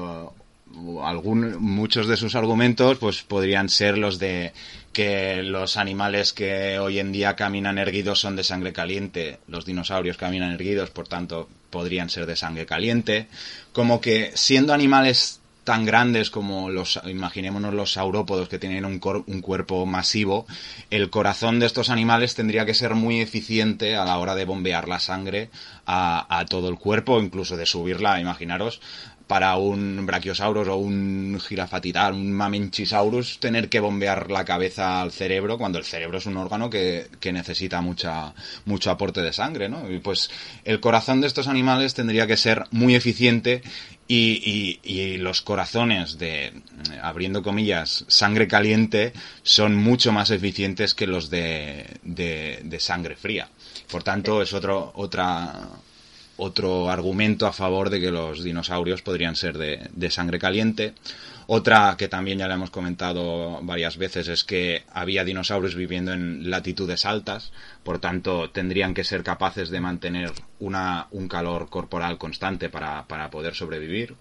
algún, muchos de sus argumentos pues podrían ser los de que los animales que hoy en día caminan erguidos son de sangre caliente, los dinosaurios caminan erguidos, por tanto podrían ser de sangre caliente, como que siendo animales tan grandes como los, imaginémonos los saurópodos que tienen un, un, cuerpo masivo, el corazón de estos animales tendría que ser muy eficiente a la hora de bombear la sangre a, a todo el cuerpo, incluso de subirla, imaginaros, para un brachiosaurus o un girafatitar, un mamenchisaurus, tener que bombear la cabeza al cerebro cuando el cerebro es un órgano que, que necesita mucha, mucho aporte de sangre, ¿no? Y pues el corazón de estos animales tendría que ser muy eficiente y, y, y, los corazones de, abriendo comillas, sangre caliente son mucho más eficientes que los de, de, de sangre fría. Por tanto, es otro, otra, otro argumento a favor de que los dinosaurios podrían ser de, de, sangre caliente. Otra que también ya le hemos comentado varias veces es que había dinosaurios viviendo en latitudes altas, por tanto tendrían que ser capaces de mantener una, un calor corporal constante para, para poder sobrevivir.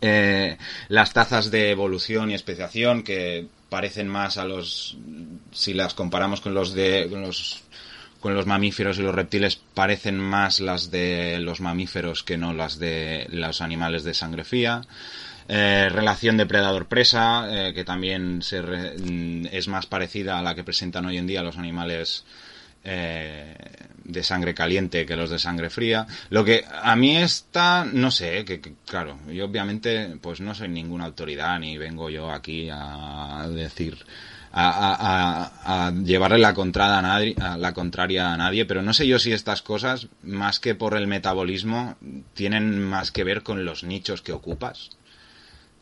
Eh, las tazas de evolución y especiación que parecen más a los si las comparamos con los de con los con los mamíferos y los reptiles parecen más las de los mamíferos que no las de los animales de sangre fría. Eh, relación depredador-presa, eh, que también se re, es más parecida a la que presentan hoy en día los animales eh, de sangre caliente que los de sangre fría. Lo que a mí está, no sé, que, que, claro, yo obviamente pues no soy ninguna autoridad ni vengo yo aquí a decir a, a, llevarle la, contrada a, nadie, a la contraria a nadie, pero no sé yo si estas cosas, más que por el metabolismo, tienen más que ver con los nichos que ocupas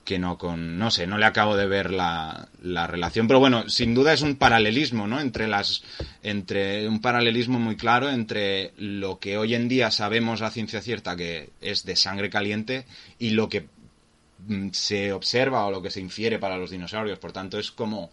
que no con, no sé, no le acabo de ver la, la, relación, pero bueno, sin duda es un paralelismo, ¿no? Entre las, entre un paralelismo muy claro entre lo que hoy en día sabemos a ciencia cierta que es de sangre caliente y lo que se observa o lo que se infiere para los dinosaurios. Por tanto, es como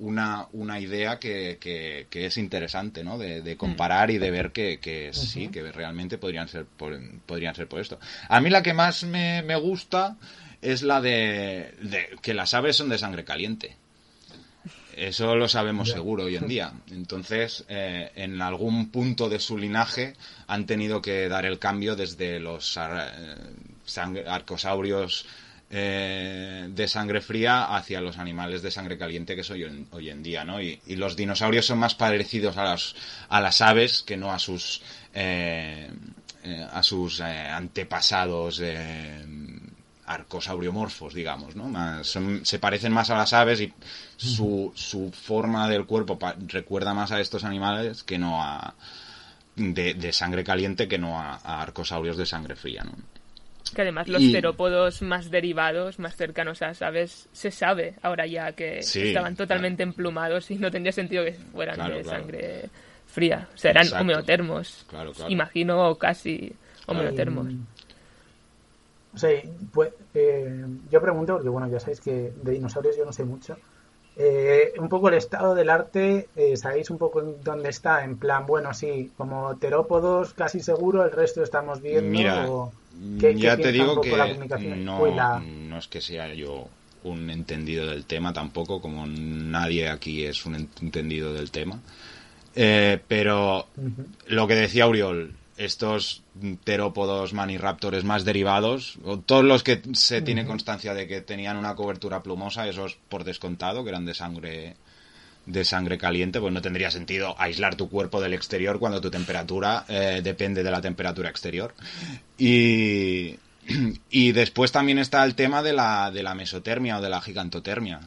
una, una idea que, que, que es interesante, ¿no? De, de comparar y de ver que, que uh -huh. sí, que realmente podrían ser por, podrían ser por esto. A mí la que más me, me gusta es la de, de, que las aves son de sangre caliente. Eso lo sabemos yeah. seguro hoy en día. Entonces, eh, en algún punto de su linaje han tenido que dar el cambio desde los eh, arcosaurios eh, de sangre fría hacia los animales de sangre caliente que soy hoy, en día, ¿no? Y, los dinosaurios son más parecidos a las, a las aves que no a sus, eh, eh, a sus antepasados arcosauriomorfos, digamos, ¿no? Se parecen más a las aves y su, su forma del cuerpo recuerda más a estos animales que no a de, de sangre caliente que no a, a arcosaurios de sangre fría, ¿no? Que además los y... terópodos más derivados, más cercanos a las aves, se sabe ahora ya que sí, estaban totalmente claro. emplumados y no tendría sentido que fueran claro, de claro. sangre fría. O sea, eran Exacto. homeotermos. Imagino casi homeotermos. Um, sí, pues, eh, yo pregunto, porque bueno, ya sabéis que de dinosaurios yo no sé mucho. Eh, un poco el estado del arte, eh, ¿sabéis un poco dónde está? En plan, bueno, sí, como terópodos casi seguro, el resto estamos viendo. Mira, o... ¿Qué, ya qué te digo que no, la... no es que sea yo un entendido del tema tampoco, como nadie aquí es un entendido del tema. Eh, pero uh -huh. lo que decía Auriol, estos terópodos maniraptores más derivados, o todos los que se tiene constancia de que tenían una cobertura plumosa, esos por descontado, que eran de sangre de sangre caliente, pues no tendría sentido aislar tu cuerpo del exterior cuando tu temperatura eh, depende de la temperatura exterior. Y, y después también está el tema de la, de la mesotermia o de la gigantotermia.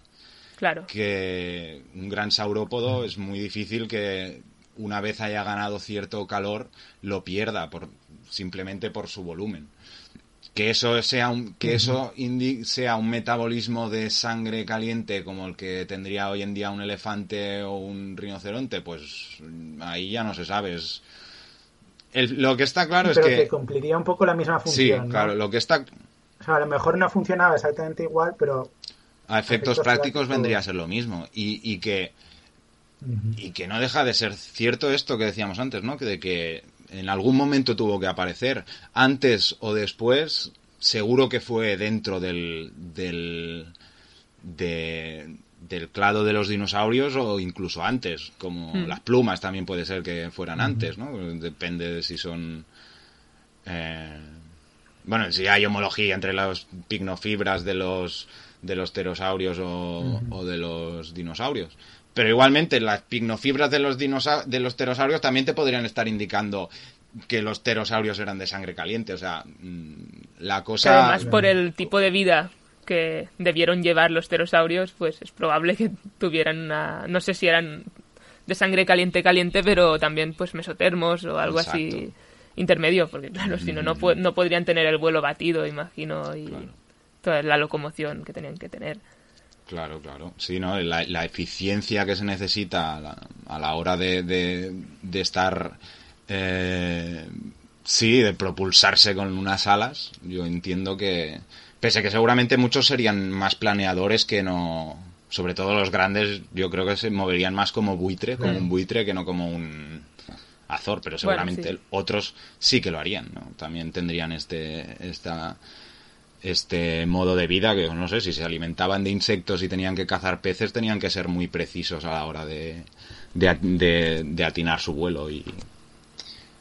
Claro. Que un gran saurópodo es muy difícil que una vez haya ganado cierto calor lo pierda por, simplemente por su volumen. Que eso sea un que eso sea un metabolismo de sangre caliente como el que tendría hoy en día un elefante o un rinoceronte pues ahí ya no se sabe. Es el, lo que está claro sí, es que, que, cumpliría un poco la misma función sí claro ¿no? lo que está o sea, a lo mejor no funcionaba exactamente igual pero a efectos, efectos prácticos vendría a ser lo mismo. Y, y que uh -huh. y que no deja de ser cierto esto que decíamos antes no que de que en algún momento tuvo que aparecer, antes o después seguro que fue dentro del, del, del clado de los dinosaurios o incluso antes, como Mm. las plumas también puede ser que fueran antes, ¿no? Depende de si son... eh, bueno, si hay homología entre las pignofibras de los de los pterosaurios o, o de los dinosaurios. Pero igualmente las pignofibras de los de los pterosaurios también te podrían estar indicando que los pterosaurios eran de sangre caliente, o sea, mm, la cosa Claro, más por el tipo de vida que debieron llevar los pterosaurios, pues es probable que tuvieran una... No sé si eran de sangre caliente caliente, pero también pues mesotermos o algo así Exacto. Mm. intermedio, porque claro, si no, no, pu- no podrían tener el vuelo batido, imagino, y toda la locomoción que tenían que tener. Claro, claro. Sí, ¿no? La, la eficiencia que se necesita a la, a la hora de, de, de estar, eh, sí, de propulsarse con unas alas, yo entiendo que, pese a que seguramente muchos serían más planeadores que no, sobre todo los grandes, yo creo que se moverían más como buitre, como un buitre que no como un azor, pero seguramente sí. otros sí que lo harían, ¿no? También tendrían este, esta, este modo de vida que no sé si se alimentaban de insectos y tenían que cazar peces tenían que ser muy precisos a la hora de, de, de- de atinar su vuelo y,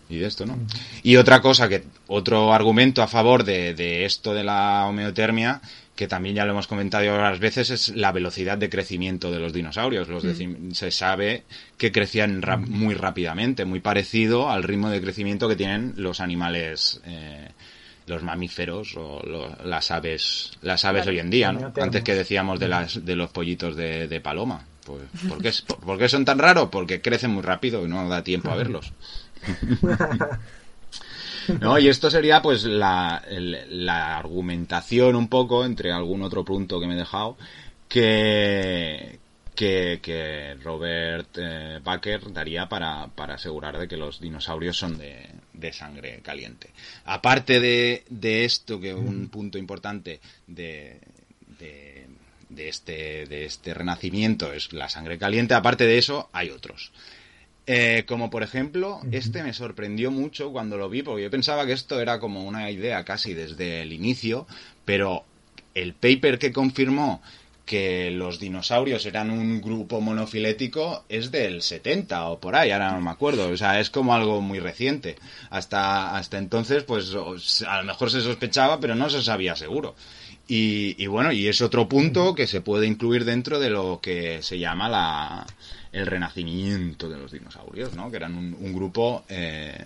y de esto, ¿no? Y otra cosa que, otro argumento a favor de, de esto de la homeotermia, que también ya lo hemos comentado varias veces, es la velocidad de crecimiento de los dinosaurios. Los deci- Se sabe que crecían muy rápidamente, muy parecido al ritmo de crecimiento que tienen los animales, eh, los mamíferos o lo- las aves, las aves hoy en día, ¿no? Antes que decíamos de las, de los pollitos de, de paloma. Pues, *laughs* ¿por, qué, es- por- por qué son tan raros? Porque crecen muy rápido y no da tiempo a verlos. *laughs* No, y esto sería pues la, el- la argumentación un poco entre algún otro punto que me he dejado que, que, que Robert eh, Baker daría para, para asegurar de que los dinosaurios son de, de sangre caliente. Aparte de, de esto, que un punto importante de, de, de este, de este renacimiento es la sangre caliente, aparte de eso hay otros. Eh, como por ejemplo, este me sorprendió mucho cuando lo vi, porque yo pensaba que esto era como una idea casi desde el inicio, pero el paper que confirmó que los dinosaurios eran un grupo monofilético es del 70 o por ahí, ahora no me acuerdo, o sea, es como algo muy reciente. Hasta, hasta entonces, pues a lo mejor se sospechaba, pero no se sabía seguro. Y, bueno, y es otro punto que se puede incluir dentro de lo que se llama la, el renacimiento de los dinosaurios, ¿no? Que eran un, un grupo eh,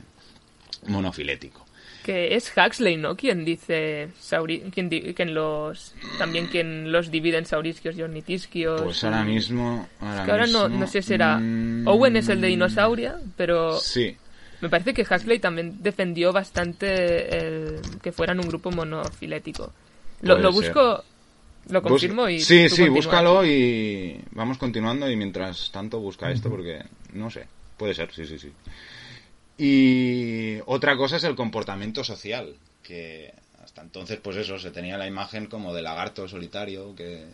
monofilético. Que es Huxley, ¿no? Quien dice sauri quien di- quien los también quien los divide en saurisquios y ornitisquios. Pues ahora mismo... Ahora que ahora no, mismo, no sé si era... mm, Owen es el de dinosauria, pero Sí, me parece que Huxley también defendió bastante el que fueran un grupo monofilético. Lo, lo ser. busco, lo Bus- confirmo y... Sí, sí, continúas. búscalo y vamos continuando y mientras tanto busca esto porque no sé, puede ser, sí, sí, sí. Y otra cosa es el comportamiento social, que hasta entonces pues eso, se tenía la imagen como de lagarto solitario que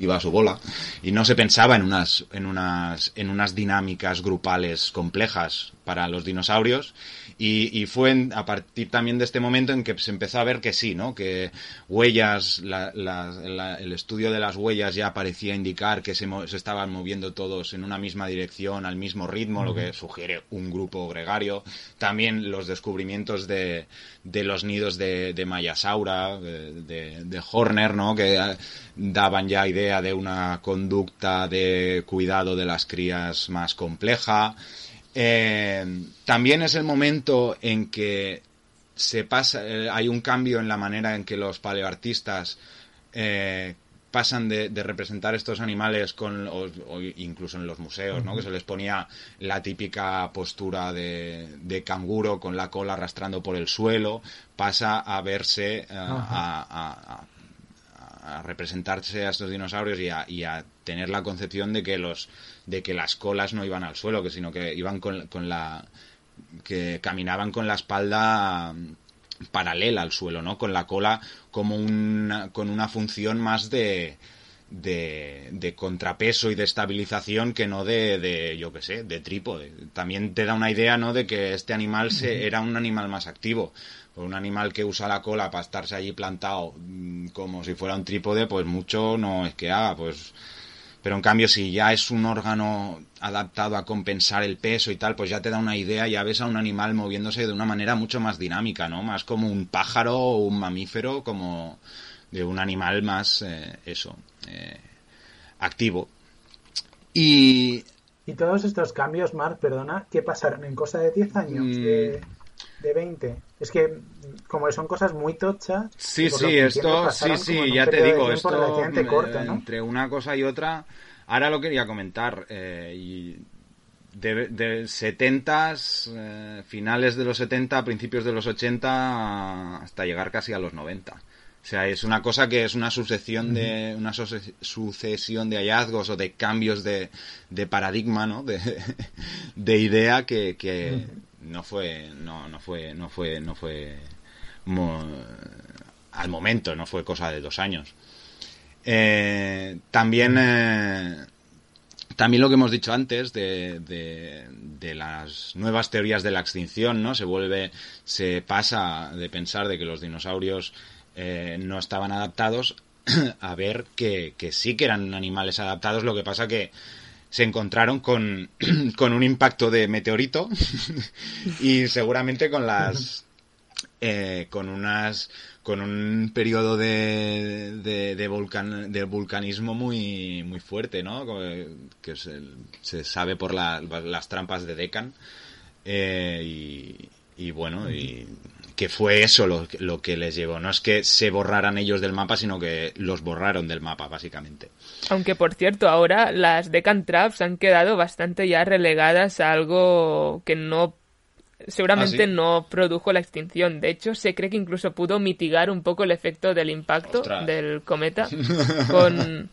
iba a su bola y no se pensaba en unas en unas en unas dinámicas grupales complejas para los dinosaurios y, y fue en- a partir también de este momento en que se empezó a ver que sí, ¿no? Que huellas, la- la- la- el estudio de las huellas ya parecía indicar que se, se estaban moviendo todos en una misma dirección, al mismo ritmo, lo que sugiere un grupo gregario. También los descubrimientos de, de los nidos de, de Mayasaura, de, de- de Horner, ¿no? Que eh, daban ya de una conducta de cuidado de las crías más compleja. Eh, también es el momento en que se pasa, eh, hay un cambio en la manera en que los paleoartistas eh, pasan de, de representar estos animales con, o, o incluso en los museos, ¿no? Que se les ponía la típica postura de, de canguro con la cola arrastrando por el suelo, pasa a verse, a, a- a- a representarse a estos dinosaurios y a, y a tener la concepción de que los de que las colas no iban al suelo, que sino que iban con, con la que caminaban con la espalda mm, paralela al suelo, ¿no? Con la cola como una, con una función más de, de, de contrapeso y de estabilización que no de, de yo qué sé, de trípode. También te da una idea, ¿no? De que este animal se, era un animal más activo. Un animal que usa la cola para estarse allí plantado mm, como si fuera un trípode, pues mucho no es que haga, pues pero en cambio si ya es un órgano adaptado a compensar el peso y tal, pues ya te da una idea, ya ves a un animal moviéndose de una manera mucho más dinámica, ¿no? Más como un pájaro o un mamífero, como de un animal más, eh, eso, eh, activo. Y... Y todos estos cambios, Mark, perdona, ¿qué pasaron en cosa de 10 años? Mm. De, de 20. Es que, como son cosas muy tochas. Sí, sí, esto, sí, sí, ya te digo, esto corto, ¿no? entre una cosa y otra, ahora lo quería comentar, eh, y de, de 70 eh, finales de los 70, principios de los 80, hasta llegar casi a los 90. O sea, es una cosa que es una sucesión de una suce- sucesión de hallazgos o de cambios de, de paradigma, ¿no? De, *laughs* de idea que, que no fue no no fue no fue no fue al momento, no fue cosa de dos años. Eh, también eh, también lo que hemos dicho antes de, de, de las nuevas teorías de la extinción, ¿no? Se vuelve, se pasa de pensar de que los dinosaurios eh, no estaban adaptados *clears throat* a ver que, que sí que eran animales adaptados, lo que pasa que se encontraron con, *clears throat* con un impacto de meteorito *laughs* y seguramente con las eh, con unas con un periodo de, de, de, de vulcanismo muy muy fuerte, ¿no? Que se, se sabe por la- las trampas de Deccan eh, y, y bueno y que fue eso lo, lo que les llevó. No es que se borraran ellos del mapa, sino que los borraron del mapa, básicamente. Aunque, por cierto, ahora las Deccan Traps han quedado bastante ya relegadas a algo que no seguramente ¿Ah, sí? no produjo la extinción. De hecho, se cree que incluso pudo mitigar un poco el efecto del impacto Ostras. del cometa *laughs* con,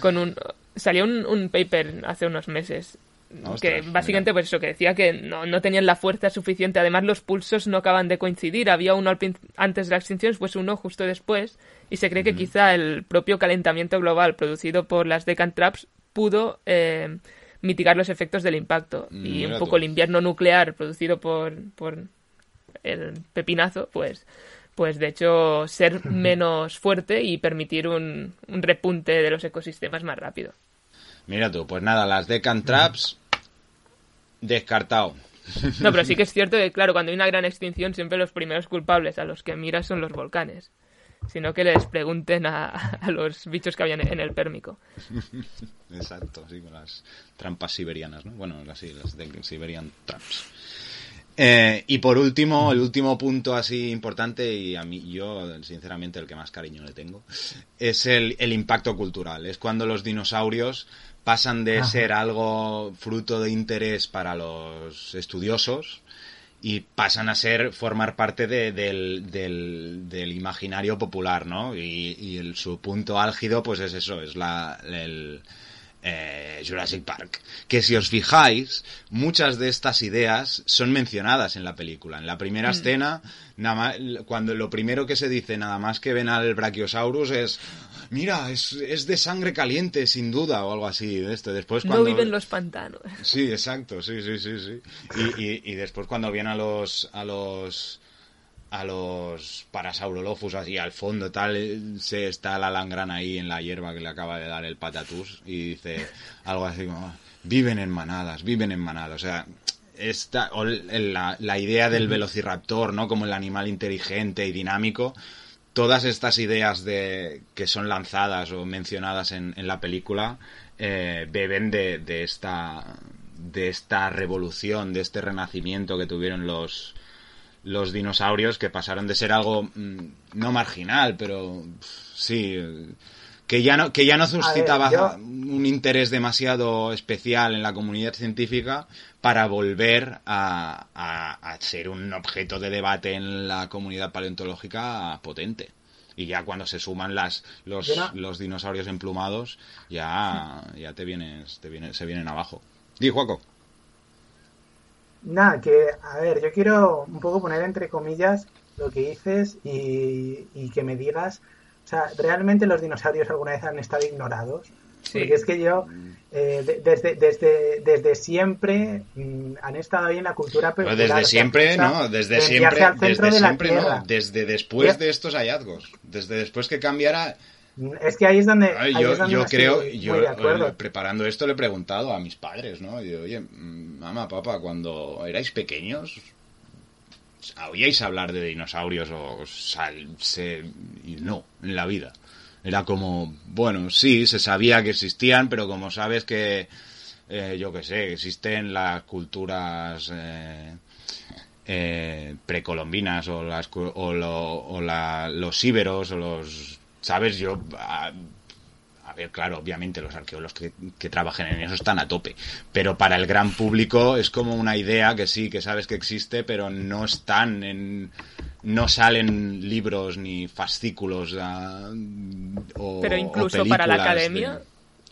con un... Salió un, un paper hace unos meses que básicamente pues eso que decía que no, no tenían la fuerza suficiente. Además los pulsos no acaban de coincidir. Había uno antes de la extinción pues uno justo después. Y se cree que quizá el propio calentamiento global producido por las Deccan Traps pudo eh, mitigar los efectos del impacto. Y un tú. poco el invierno nuclear producido por, por el pepinazo pues pues de hecho ser *laughs* menos fuerte y permitir un, un repunte de los ecosistemas más rápido Mira tú, pues nada, las Deccan Traps descartado. No, pero sí que es cierto que, claro, cuando hay una gran extinción, siempre los primeros culpables a los que miras son los volcanes. Sino que les pregunten a, a los bichos que habían en el pérmico. Exacto, sí, con las trampas siberianas, ¿no? Bueno, así, las de Siberian Traps. Eh, y por último, el último punto así importante, y a mí, yo, sinceramente, el que más cariño le tengo, es el, el impacto cultural. Es cuando los dinosaurios pasan de Ajá. ser algo fruto de interés para los estudiosos y pasan a ser, formar parte de- del, del, del imaginario popular, ¿no? Y, y el, su punto álgido, pues es eso, es la, el, eh, Jurassic Park. Que si os fijáis, muchas de estas ideas son mencionadas en la película. En la primera escena, nada más, cuando lo primero que se dice, nada más que ven al Brachiosaurus, es mira, es, es de sangre caliente, sin duda, o algo así de esto. Después No cuando... viven los pantanos. *laughs* Sí, exacto, sí, sí, sí, sí. Y, y, y después cuando vienen a los a los a los Parasaurolophus así al fondo tal eh, se está la langrana ahí en la hierba que le acaba de dar el patatús y dice algo así como viven en manadas, viven en manadas, o sea, esta o la, la idea del velociraptor, ¿no? Como el animal inteligente y dinámico, todas estas ideas de que son lanzadas o mencionadas en, en la película eh, beben de, de esta de esta revolución, de este renacimiento que tuvieron los los dinosaurios que pasaron de ser algo mm, no marginal, pero sí que ya no que ya no suscitaba yo- un interés demasiado especial en la comunidad científica para volver a, a- a ser un objeto de debate en la comunidad paleontológica potente. Y ya cuando se suman las los, no- los dinosaurios emplumados, ya, ya te vienes, te viene, se vienen abajo. Di, Juaco. Nada, que, a ver, yo quiero un poco poner entre comillas lo que dices y, y que me digas, sea, ¿realmente los dinosaurios alguna vez han estado ignorados? Porque es que yo, eh, desde, desde, desde siempre mm, han estado ahí en la cultura Pero desde siempre, no, desde siempre, desde siempre no, desde después de estos hallazgos, desde después que cambiara... Es que ahí es donde... yo, creo, yo preparando esto le he preguntado a mis padres, ¿no? Y oye, mm, mamá, papá, cuando erais pequeños, ¿oíais hablar de dinosaurios o sal, no, en la vida? Era como, bueno, sí, se sabía que existían, pero como sabes que, eh, yo qué sé, existen las culturas eh, eh, precolombinas o, las, o, o los íberos o los, ¿sabes? Yo... A, ver, claro, obviamente los arqueólogos que, que, trabajen en eso están a tope, pero para el gran público es como una idea que sí, que sabes que existe, pero no están en, no salen libros ni fascículos uh, o, Pero incluso para la academia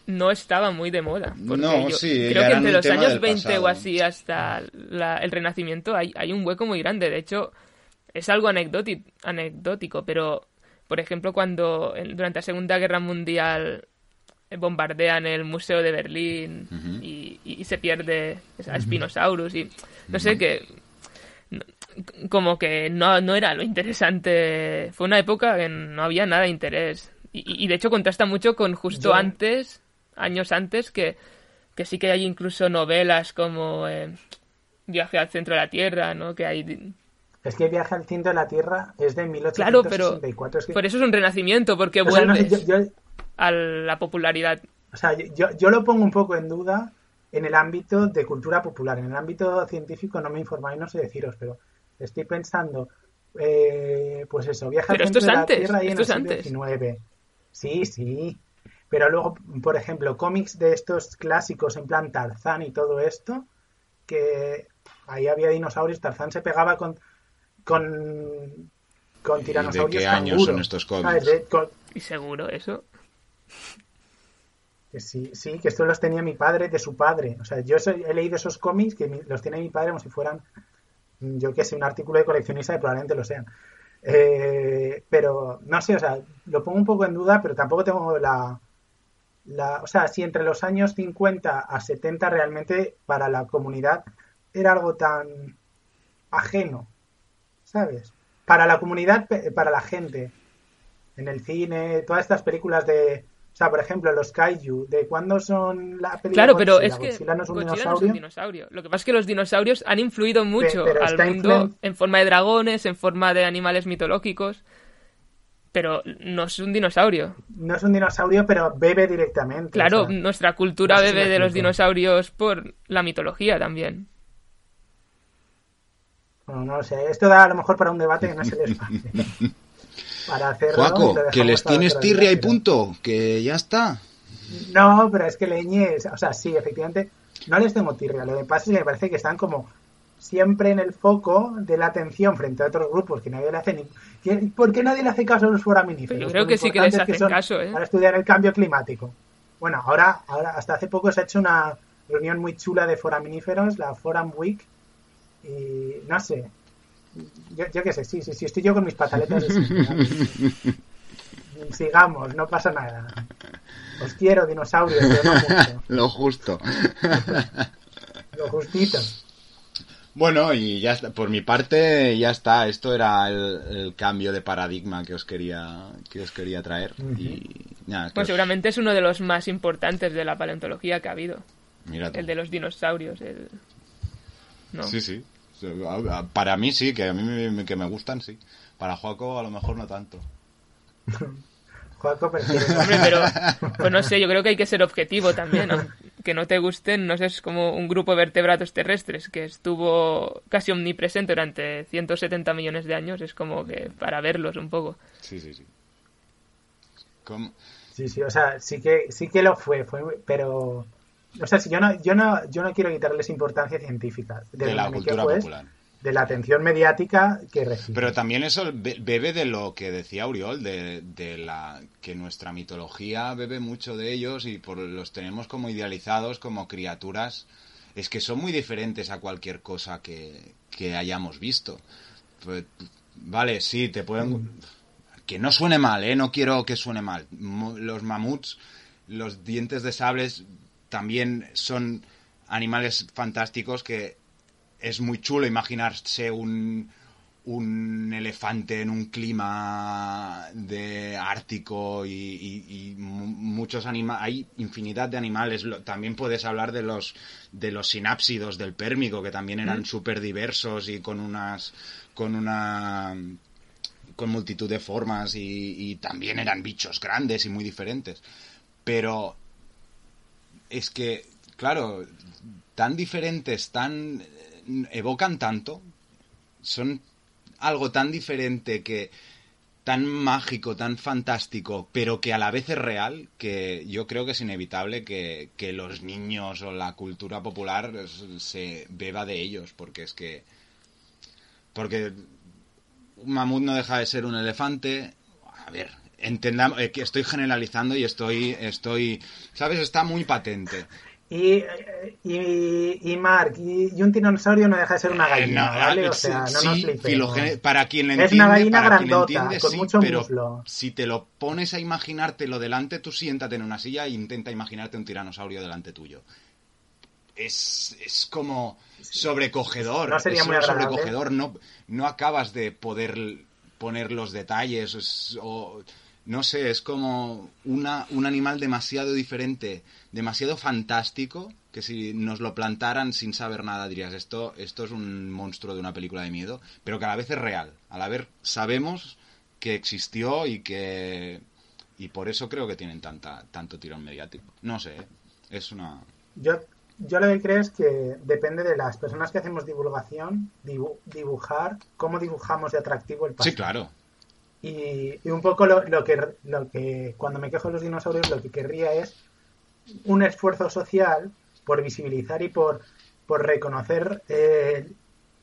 no estaba muy de moda. No, sí, creo que entre los años 20 o así hasta el Renacimiento hay, hay un hueco muy grande. De hecho, es algo anecdótico, pero por ejemplo cuando durante la Segunda Guerra Mundial bombardean el Museo de Berlín y, se pierde a Spinosaurus y no sé qué como que no, no era lo interesante. Fue una época que no había nada de interés. Y, de hecho contrasta mucho con justo antes, años antes, que, que sí que hay incluso novelas como eh, Viaje al centro de la Tierra, ¿no? Que hay... Es que Viaje al centro de la Tierra es de 1864. Claro, pero por eso es un renacimiento, porque vuelve a la popularidad. O sea, yo, yo lo pongo un poco en duda en el ámbito de cultura popular. En el ámbito científico no me informáis, no sé deciros, pero Estoy pensando, eh, pues eso, viaja Pero esto es antes, la esto es antes. Sí, sí. Pero luego, por ejemplo, cómics de estos clásicos en plan Tarzán y todo esto, que ahí había dinosaurios, Tarzán se pegaba con con, con tiranosaurios. ¿De qué años son estos cómics? ¿Y seguro eso? Que sí, sí, que estos los tenía mi padre de su padre. O sea, yo he leído esos cómics que los tiene mi padre como si fueran yo que sé, un artículo de coleccionista y probablemente lo sean. Eh, pero no sé, o sea, lo pongo un poco en duda, pero tampoco tengo la, la, o sea, si entre los años 50 a 70 realmente para la comunidad era algo tan ajeno, ¿sabes? Para la comunidad, para la gente, en el cine, todas estas películas de sea, por ejemplo, los kaiju, ¿de cuándo son la película Claro, pero es que Godzilla no es un, dinosaurio? Lo que pasa es que los dinosaurios han influido mucho al mundo en forma de dragones, en forma de animales mitológicos, pero no es un dinosaurio. No es un dinosaurio, pero bebe directamente. Claro, nuestra cultura bebe de los dinosaurios por la mitología también. Bueno, no lo sé, esto da a lo mejor para un debate que no se les fácil. *laughs* para hacerlo. que les tienes tirria y punto, que ya está. No, pero es que leñes, o sea, sí, efectivamente, no les tengo tirria. Lo que pasa es que me parece que están como siempre en el foco de la atención frente a otros grupos que nadie le hace ni... ¿Por qué nadie le hace caso a los foraminíferos? Yo creo que sí que les hacen caso, ¿eh? Para estudiar el cambio climático. Bueno, ahora, ahora hasta hace poco se ha hecho una reunión muy chula de foraminíferos, la Forum Week, y no sé, yo, qué sé, sí, sí, sí, estoy yo con mis pataletas. *laughs* Sigamos, no pasa nada. Os quiero, dinosaurios, pero no mucho. Lo justo. Lo justito. Bueno, y ya está, por mi parte ya está. Esto era el, cambio de paradigma que os quería que os quería traer. y, pues seguramente es uno de los más importantes de la paleontología que ha habido. el de los dinosaurios. El... Sí, sí. Para mí sí, que a mí me, que me gustan, sí. Para Joaco a lo mejor no tanto. *laughs* Joaco *laughs* Hombre, pero pues no sé, yo creo que hay que ser objetivo también, Que no te gusten, no sé, es como un grupo de vertebrados terrestres que estuvo casi omnipresente durante 170 millones de años, es como que para verlos un poco. Sí, sí, sí. Sí, sí, o sea, sí que, sí que lo fue, fue pero o sea, si yo no, yo no, yo no quiero quitarles importancia científica de, la cultura popular. De la atención mediática que recibe. Pero también eso bebe de lo que decía Auriol, de, de la que nuestra mitología bebe mucho de ellos y por los tenemos como idealizados como criaturas. Es que son muy diferentes a cualquier cosa que, que hayamos visto. Pues, vale, sí, te pueden... Mm. Que no suene mal, ¿eh? No quiero que suene mal. Los mamuts los dientes de sables también son animales fantásticos que es muy chulo imaginarse un, un elefante en un clima de ártico y, muchos animales hay infinidad de animales. También puedes hablar de los de los sinápsidos del pérmico que también eran súper diversos y con unas con una con multitud de formas y, y también eran bichos grandes y muy diferentes. Pero es que claro tan diferentes tan evocan tanto son algo tan diferente que tan mágico, tan fantástico, pero que a la vez es real, que yo creo que es inevitable que, los niños o la cultura popular se beba de ellos, porque es que... Porque un mamut no deja de ser un elefante. A ver, entendamos, eh, que estoy generalizando y estoy, estoy, ¿sabes? Está muy patente. Y, y, y Mark, y, un tiranosaurio no deja de ser una eh, gallina, ¿vale? O sea, no nos Para quien le entiende, es una gallina grandota, con mucho pero muslo. Si te lo pones a imaginártelo delante, tú siéntate en una silla e intenta imaginarte un tiranosaurio delante tuyo. Es, es como sobrecogedor. No sería es muy sobrecogedor. No, no acabas de poder poner los detalles o no sé, es como una, un animal demasiado diferente, demasiado fantástico, que si nos lo plantaran sin saber nada dirías, esto, esto es un monstruo de una película de miedo, pero que a la vez es real. A la vez sabemos que existió y que... Y por eso creo que tienen tanta, tanto tirón mediático. No sé, ¿eh? es una... Yo, yo lo que creo es que depende de las personas que hacemos divulgación, dibujar, cómo dibujamos de atractivo el pasado. Sí, claro. Y, un poco lo, que, lo que, cuando me quejo de los dinosaurios, lo que querría es un esfuerzo social por visibilizar y por, por reconocer, eh,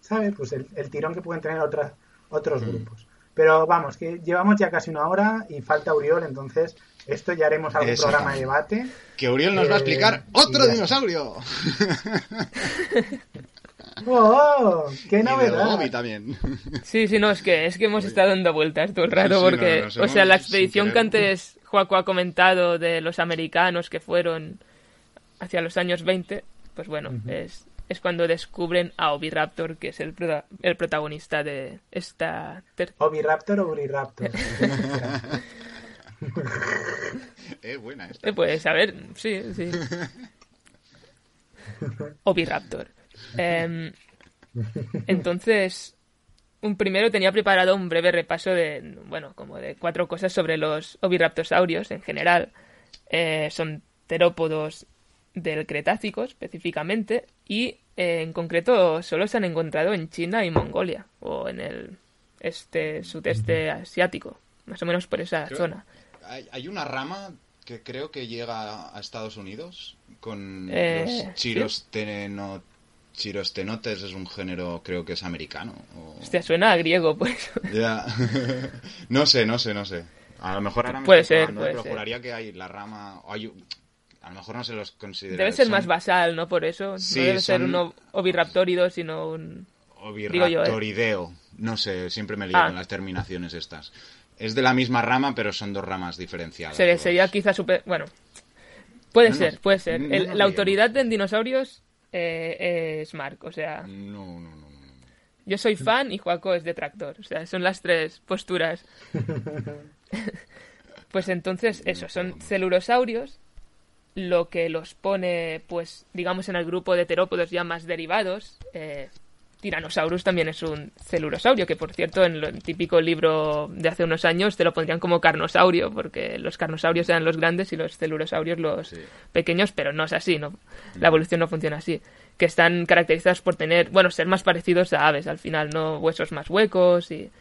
¿sabes? Pues el, tirón que pueden tener otras, otros mm. grupos. Pero vamos, que llevamos ya casi una hora y falta Uriol, entonces esto ya haremos algún programa de debate. Que Uriol nos va a explicar eh, otro dinosaurio. *laughs* ¡Oh! ¡Qué novedad! también. Sí, sí, no, es que, es que hemos estado dando vueltas todo el rato porque, o sea, la expedición que antes Joaco ha comentado de los americanos que fueron hacia los años 20, pues bueno, es, es cuando descubren a Oviraptor, que es el, el protagonista de esta... ¿Oviraptor o Uriraptor? *laughs* es buena esta. Eh, pues, a ver, sí, sí. *laughs* Oviraptor. Em, entonces, un primero tenía preparado un breve repaso de, bueno, como de cuatro cosas sobre los oviraptosaurios en general. Eh, son terópodos del Cretácico específicamente y eh, en concreto solo se han encontrado en China y Mongolia o en el este sudeste asiático, más o menos por esa zona. Hay, una rama que creo que llega a Estados Unidos con eh, los chiros Chirostenotes es un género, creo que es americano. O... Hostia, suena a griego, pues. Ya. *laughs* no sé, no sé, no sé. A lo mejor ahora me puede ser, puede pero juraría que hay la rama... Hay... A lo mejor no se los considera. Debe ser más basal, ¿no? Por eso. no debe ser un oviraptórido, sino un... ¿eh? Oviraptorideo. No sé, siempre me lío ah. las terminaciones estas. Es de la misma rama, pero son dos ramas diferenciadas. Sería, quizá super... Bueno, puede ser, puede ser. la autoridad en dinosaurios eh, es Mark, o sea... No, no, no. Yo soy fan y Juaco es detractor, o sea, son las tres posturas. *laughs* pues entonces, eso, son celurosaurios, lo que los pone, pues, digamos, en el grupo de terópodos ya más derivados, eh, Tyrannosaurus también es un celurosaurio, que por cierto en el típico libro de hace unos años te lo pondrían como carnosaurio, porque los carnosaurios eran los grandes y los celurosaurios los pequeños, pero no es así, no la evolución no funciona así. Que están caracterizados por tener, bueno, ser más parecidos a aves al final, no huesos más huecos y,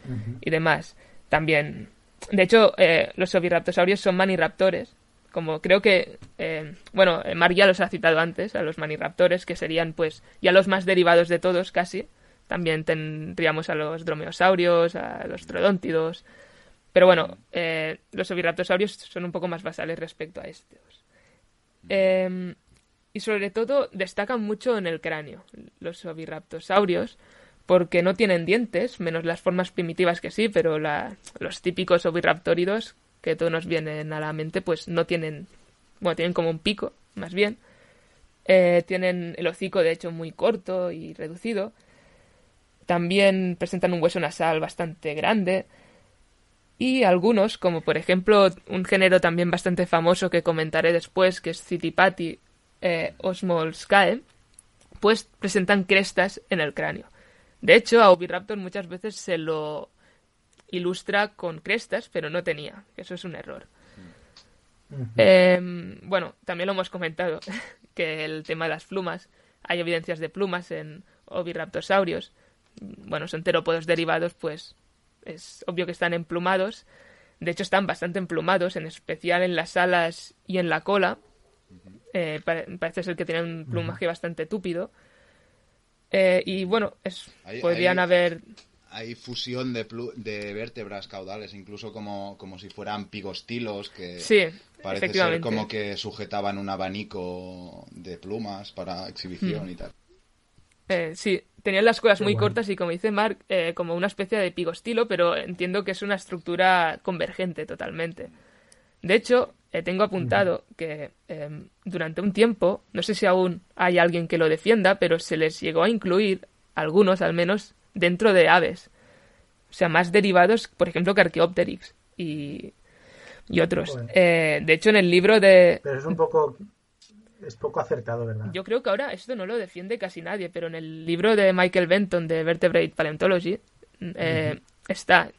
y demás. También, de hecho, eh, los oviraptosaurios son maniraptores, como creo que, eh, bueno, Mar ya los ha citado antes, a los maniraptores, que serían pues ya los más derivados de todos casi. También tendríamos a los dromeosaurios, a los trodóntidos. Pero bueno, eh, los oviraptosaurios son un poco más basales respecto a estos. Em, y sobre todo destacan mucho en el cráneo, los oviraptosaurios, porque no tienen dientes, menos las formas primitivas que sí, pero los típicos oviraptóridos que todos nos vienen a la mente, pues no tienen bueno, tienen como un pico, más bien. Eh, tienen el hocico, de hecho, muy corto y reducido. También presentan un hueso nasal bastante grande. Y algunos, como por ejemplo un género también bastante famoso que comentaré después, que es Citipati eh, osmolskae, pues presentan crestas en el cráneo. De hecho, a Oviraptor muchas veces se lo ilustra con crestas, pero no tenía. Eso es un error. Em, bueno, también lo hemos comentado, *laughs* que el tema de las plumas, hay evidencias de plumas en oviraptosaurios. Bueno, son terópodos derivados, pues es obvio que están emplumados. De hecho, están bastante emplumados, en especial en las alas y en la cola. Eh, parece ser que tienen un plumaje bastante túpido. Eh, y bueno, es, podrían haber hay fusión de, de vértebras caudales, incluso como, como si fueran pigostilos que parece ser como que sujetaban un abanico de plumas para exhibición mm. y tal. Eh, sí, tenían las colas muy cortas y como dice Mark, eh, como una especie de pigostilo, pero entiendo que es una estructura convergente totalmente. De hecho, eh, tengo apuntado que em, durante un tiempo, no sé si aún hay alguien que lo defienda, pero se les llegó a incluir, algunos al menos, dentro de aves. O sea, más derivados, por ejemplo, que Archaeopteryx y, y otros. Eh, de hecho, en el libro de... Pero es un poco... Es poco acertado, ¿verdad? Yo creo que ahora esto no lo defiende casi nadie, pero en el libro de Michael Benton de Vertebrate Paleontology eh, está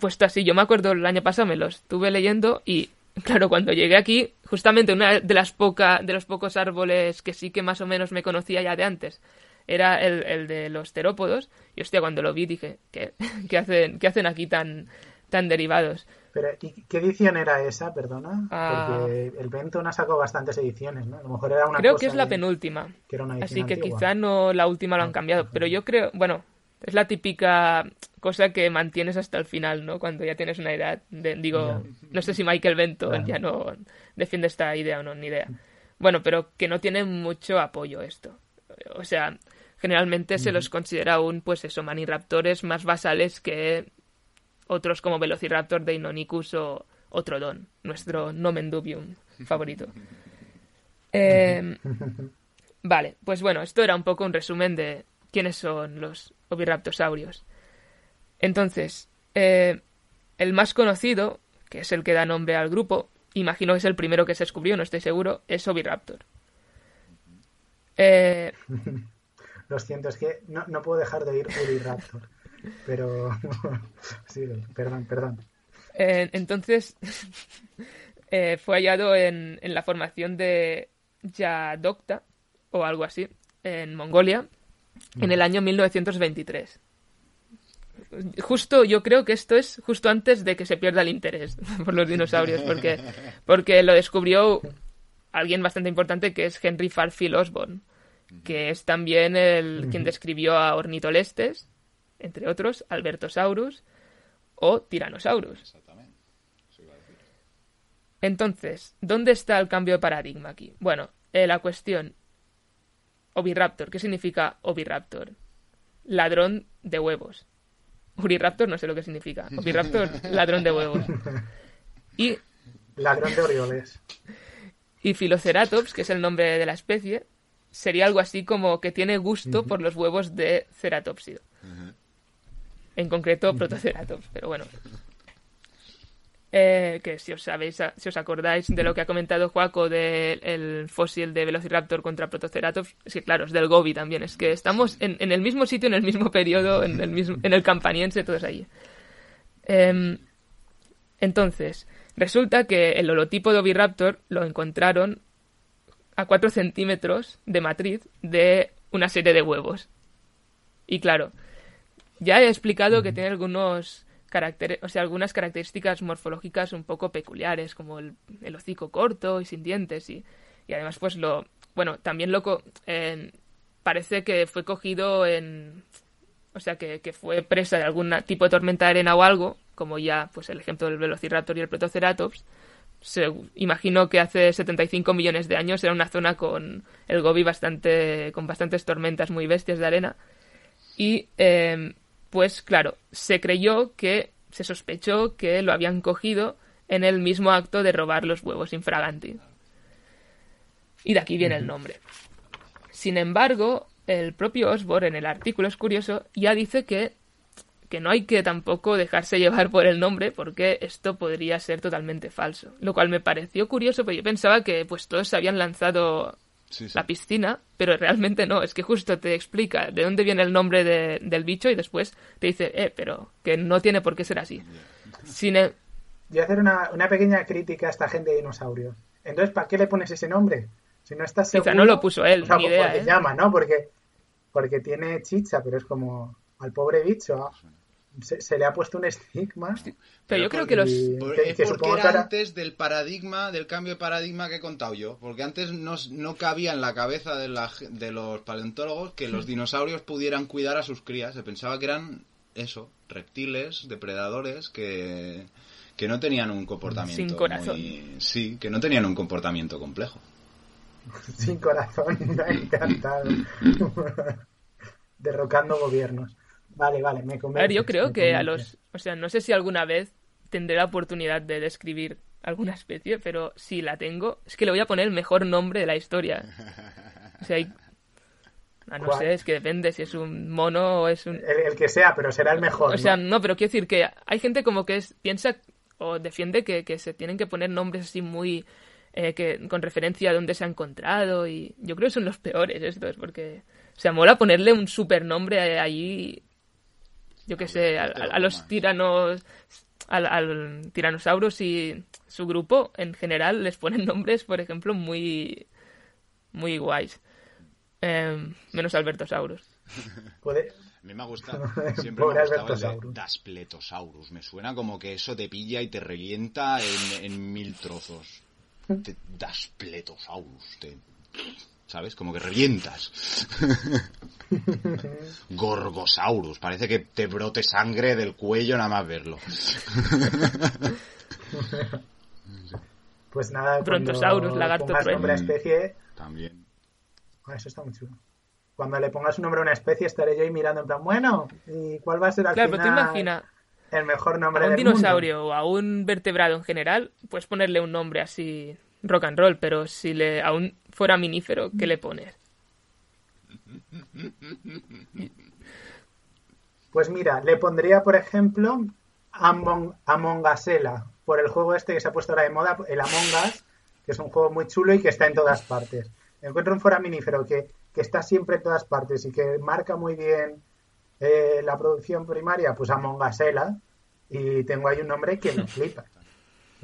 puesto así. Yo me acuerdo el año pasado, me lo estuve leyendo y claro, cuando llegué aquí, justamente una de las poca, de los pocos árboles que sí que más o menos me conocía ya de antes, era el, de los terópodos. Y hostia, cuando lo vi dije, *laughs* ¿qué, hacen, qué hacen aquí tan, tan derivados? Pero, ¿y qué edición era esa, perdona? Ah. Porque el Benton ha sacado bastantes ediciones, ¿no? A lo mejor era una Creo que es la penúltima. así que quizá no la última lo han cambiado. Pero yo creo, bueno, es la típica cosa que mantienes hasta el final, ¿no? Cuando ya tienes una edad. digo, no sé si Michael Benton ya no defiende esta idea o no, ni idea. Bueno, pero que no tiene mucho apoyo esto. O sea, generalmente se los considera aún, pues eso, maniraptores más basales que otros como Velociraptor, Deinonychus o Otrodon, nuestro Nomen Dubium favorito. *laughs* Em, vale, pues bueno, esto era un poco un resumen de quiénes son los oviraptosaurios. Entonces, eh, el más conocido, que es el que da nombre al grupo, imagino que es el primero que se descubrió, no estoy seguro, es Oviraptor. Eh, *laughs* Lo siento, es que no, no puedo dejar de oír Raptor. Pero. *laughs* sí, perdón, perdón. Eh, entonces, *laughs* eh, fue hallado en, en, la formación de Yadokta, o algo así, en Mongolia, en el año 1923. Justo, yo creo que esto es justo antes de que se pierda el interés *laughs* por los dinosaurios, porque, porque lo descubrió alguien bastante importante que es Henry Farfield Osborn, que es también el quien describió a Ornitolestes, entre otros, Albertosaurus o Tyrannosaurus. Entonces, ¿dónde está el cambio de paradigma aquí? Bueno, eh, la cuestión. Oviraptor, ¿qué significa Oviraptor? Ladrón de huevos. Oviraptor no sé lo que significa. Oviraptor, *laughs* ladrón de huevos. Y. Ladrón de orioles. *laughs* Y Philoceratops, que es el nombre de la especie, sería algo así como que tiene gusto por los huevos de ceratopsido. En concreto, protoceratops, pero bueno. Eh, que si os sabéis, si os acordáis de lo que ha comentado Juaco del fósil de Velociraptor contra Protoceratops, es que claro, es del Gobi también, es que estamos en, el mismo sitio, en el mismo periodo, en el mismo, en el campaniense, todos ahí. Em, entonces, Resulta que el holotipo de Oviraptor lo encontraron a 4 centímetros de matriz de una serie de huevos. Y claro, ya he explicado que tiene algunos caracteres, o sea, algunas características morfológicas un poco peculiares, como el, hocico corto y sin dientes, y, y, además, pues lo. Bueno, también lo. parece que fue cogido en. O sea, que, que fue presa de algún tipo de tormenta de arena o algo, como ya pues el ejemplo del Velociraptor y el Protoceratops, se, imagino que hace 75 millones de años era una zona con el Gobi bastante, con bastantes tormentas muy bestias de arena. Y em, pues claro, se creyó que, se sospechó que lo habían cogido en el mismo acto de robar los huevos infraganti. Y de aquí viene el nombre. Sin embargo, el propio Osborne en el artículo es curioso, ya dice que, que no hay que tampoco dejarse llevar por el nombre porque esto podría ser totalmente falso. Lo cual me pareció curioso, porque yo pensaba que pues todos se habían lanzado Sí, sí. la piscina, pero realmente no, es que justo te explica de dónde viene el nombre de- del bicho y después te dice, eh, pero que no tiene por qué ser así. Sin e- Voy a hacer una, una pequeña crítica a esta gente de dinosaurios. Entonces, ¿para qué le pones ese nombre? Si no estás Quizá seguro... no lo puso él, o sea, ni idea, porque ¿eh? llama, ¿no? Porque, porque tiene chicha, pero es como al pobre bicho. Se, se le ha puesto un estigma. Pero yo creo que los... Por- que- es que porque supongo que era ahora- antes del paradigma, del cambio de paradigma que he contado yo. Porque antes no, no cabía en la cabeza de, la de los paleontólogos que los dinosaurios pudieran cuidar a sus crías. Se pensaba que eran eso, reptiles, depredadores, que, que no tenían un comportamiento. Sin corazón. muy- sí, que no tenían un comportamiento complejo. Sin corazón, *laughs* me ha encantado. *laughs* Derrocando gobiernos. Vale, vale, me A convence. ver, yo creo que a los... O sea, no sé si alguna vez tendré la oportunidad de describir alguna especie, pero si la tengo, es que le voy a poner el mejor nombre de la historia. O sea, hay- ah, no ¿Cuál? sé, es que depende si es un mono o es un... El, el que sea, pero será el mejor. O sea, ¿no? no, pero quiero decir que hay gente como que es- piensa o defiende que, que se tienen que poner nombres así muy... eh, que con referencia a dónde se ha encontrado y yo creo que son los peores estos porque o sea mola ponerle un supernombre allí yo qué sé a, a- a los tiranos al, al tiranosaurus y su grupo en general les ponen *laughs* nombres por ejemplo muy muy guays Em, menos Albertosaurus Puede- A mí me ha gustado, *laughs* siempre me ha gustado el de Albertosaurus. Daspletosaurus. Me suena como que eso te pilla y te revienta en, en mil trozos. Te- Daspletosaurus. te- ¿Sabes? Como que revientas. *laughs* Gorgosaurus. Parece que te brote sangre del cuello nada más verlo. *laughs* Pues nada, Brontosaurus, lagarto pongas nombre a especie, También. ah, eso está muy chulo. Cuando le pongas un nombre a una especie estaré yo ahí mirando en plan, bueno, ¿y cuál va a ser al claro pero tú final imagina el mejor nombre a un del mundo? dinosaurio o a un vertebrado en general, puedes ponerle un nombre así rock and roll, pero si le a un fuera minífero, ¿qué le pones? Pues mira, le pondría, por ejemplo, Among, Among Usela, por el juego este que se ha puesto ahora de moda, el Among Us, que es un juego muy chulo y que está en todas partes. Encuentro un foraminífero que, que está siempre en todas partes y que marca muy bien eh, la producción primaria, pues Among Usela, y tengo ahí un nombre que me flipa.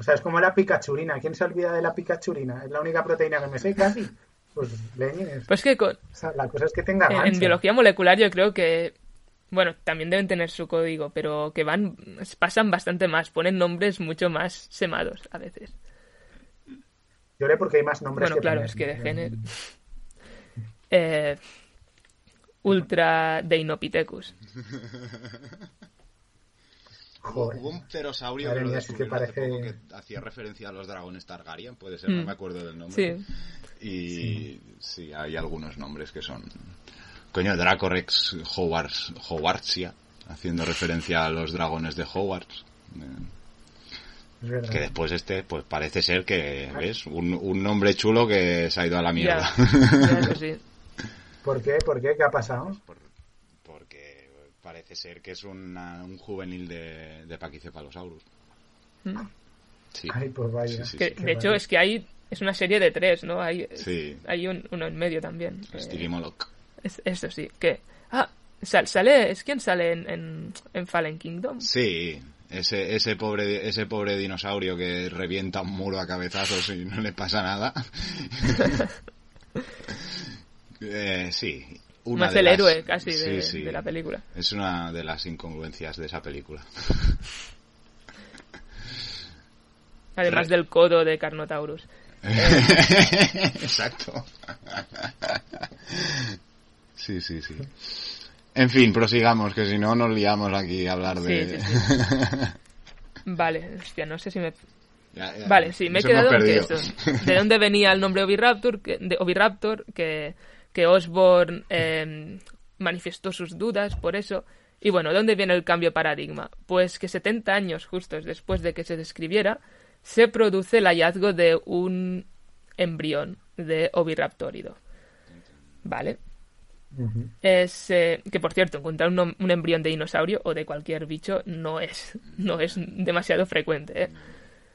O sea, es como la picachurina. ¿Quién se olvida de la picachurina? Es la única proteína que me sé casi. Pues leñes. Pues que con- O sea, la cosa es que tenga en, en gancho. biología molecular yo creo que bueno, también deben tener su código, pero que van pasan bastante más, ponen nombres mucho más semados a veces. Yo le porque hay más nombres Bueno, que claro, poner. es que de género *laughs* eh, Ultra Deinopithecus. *laughs* Joder. Hubo un pterosaurio Madre que mía, sí parece- poco que hacía referencia a los dragones Targaryen, puede ser, no Mm. me acuerdo del nombre. Sí. Y sí. hay algunos nombres que son... Coño, Dracorex Hogwarts, Hogwartsia, haciendo referencia a los dragones de. Eh, verdad. Que después este, pues parece ser que, ¿ves? Un, un nombre chulo que se ha ido a la mierda. Ya, ya, eso sí. ¿Por qué? ¿Por qué? ¿Qué ha pasado? Por- parece ser que es una- un juvenil de, de. Mm. Sí. Ay, pues vaya. Sí, sí, Que, sí. Qué de hecho, es que hay es una serie de tres, ¿no? Hay, Sí. hay un- uno en medio también. Eh, Stevie Moloch. es- eso sí, que... Ah, sal- sale, ¿es quién sale en, en, en Fallen Kingdom? Sí, ese, ese pobre ese pobre dinosaurio que revienta un muro a cabezazos y no le pasa nada. *laughs* *laughs* Eh, sí. Una Más de el las- héroe casi de, Sí, sí. de la película. Es una de las incongruencias de esa película. *laughs* Además Re- del codo de Carnotaurus. *laughs* Exacto. Sí, sí, sí. En fin, prosigamos, que si no nos liamos aquí a hablar de... Sí, *laughs* Vale, hostia, no sé si me... Ya, ya, Vale, sí, me he quedado en que eso. ¿De dónde venía el nombre Oviraptor? Que, de Oviraptor, que, que Osborne eh, manifestó sus dudas por eso. Y bueno, ¿dónde viene el cambio de paradigma? Pues que 70 años justos después de que se describiera, se produce el hallazgo de un embrión de oviraptórido. ¿Vale? Es eh, que, por cierto, encontrar un, un, embrión de dinosaurio o de cualquier bicho no es, no es demasiado frecuente. ¿eh?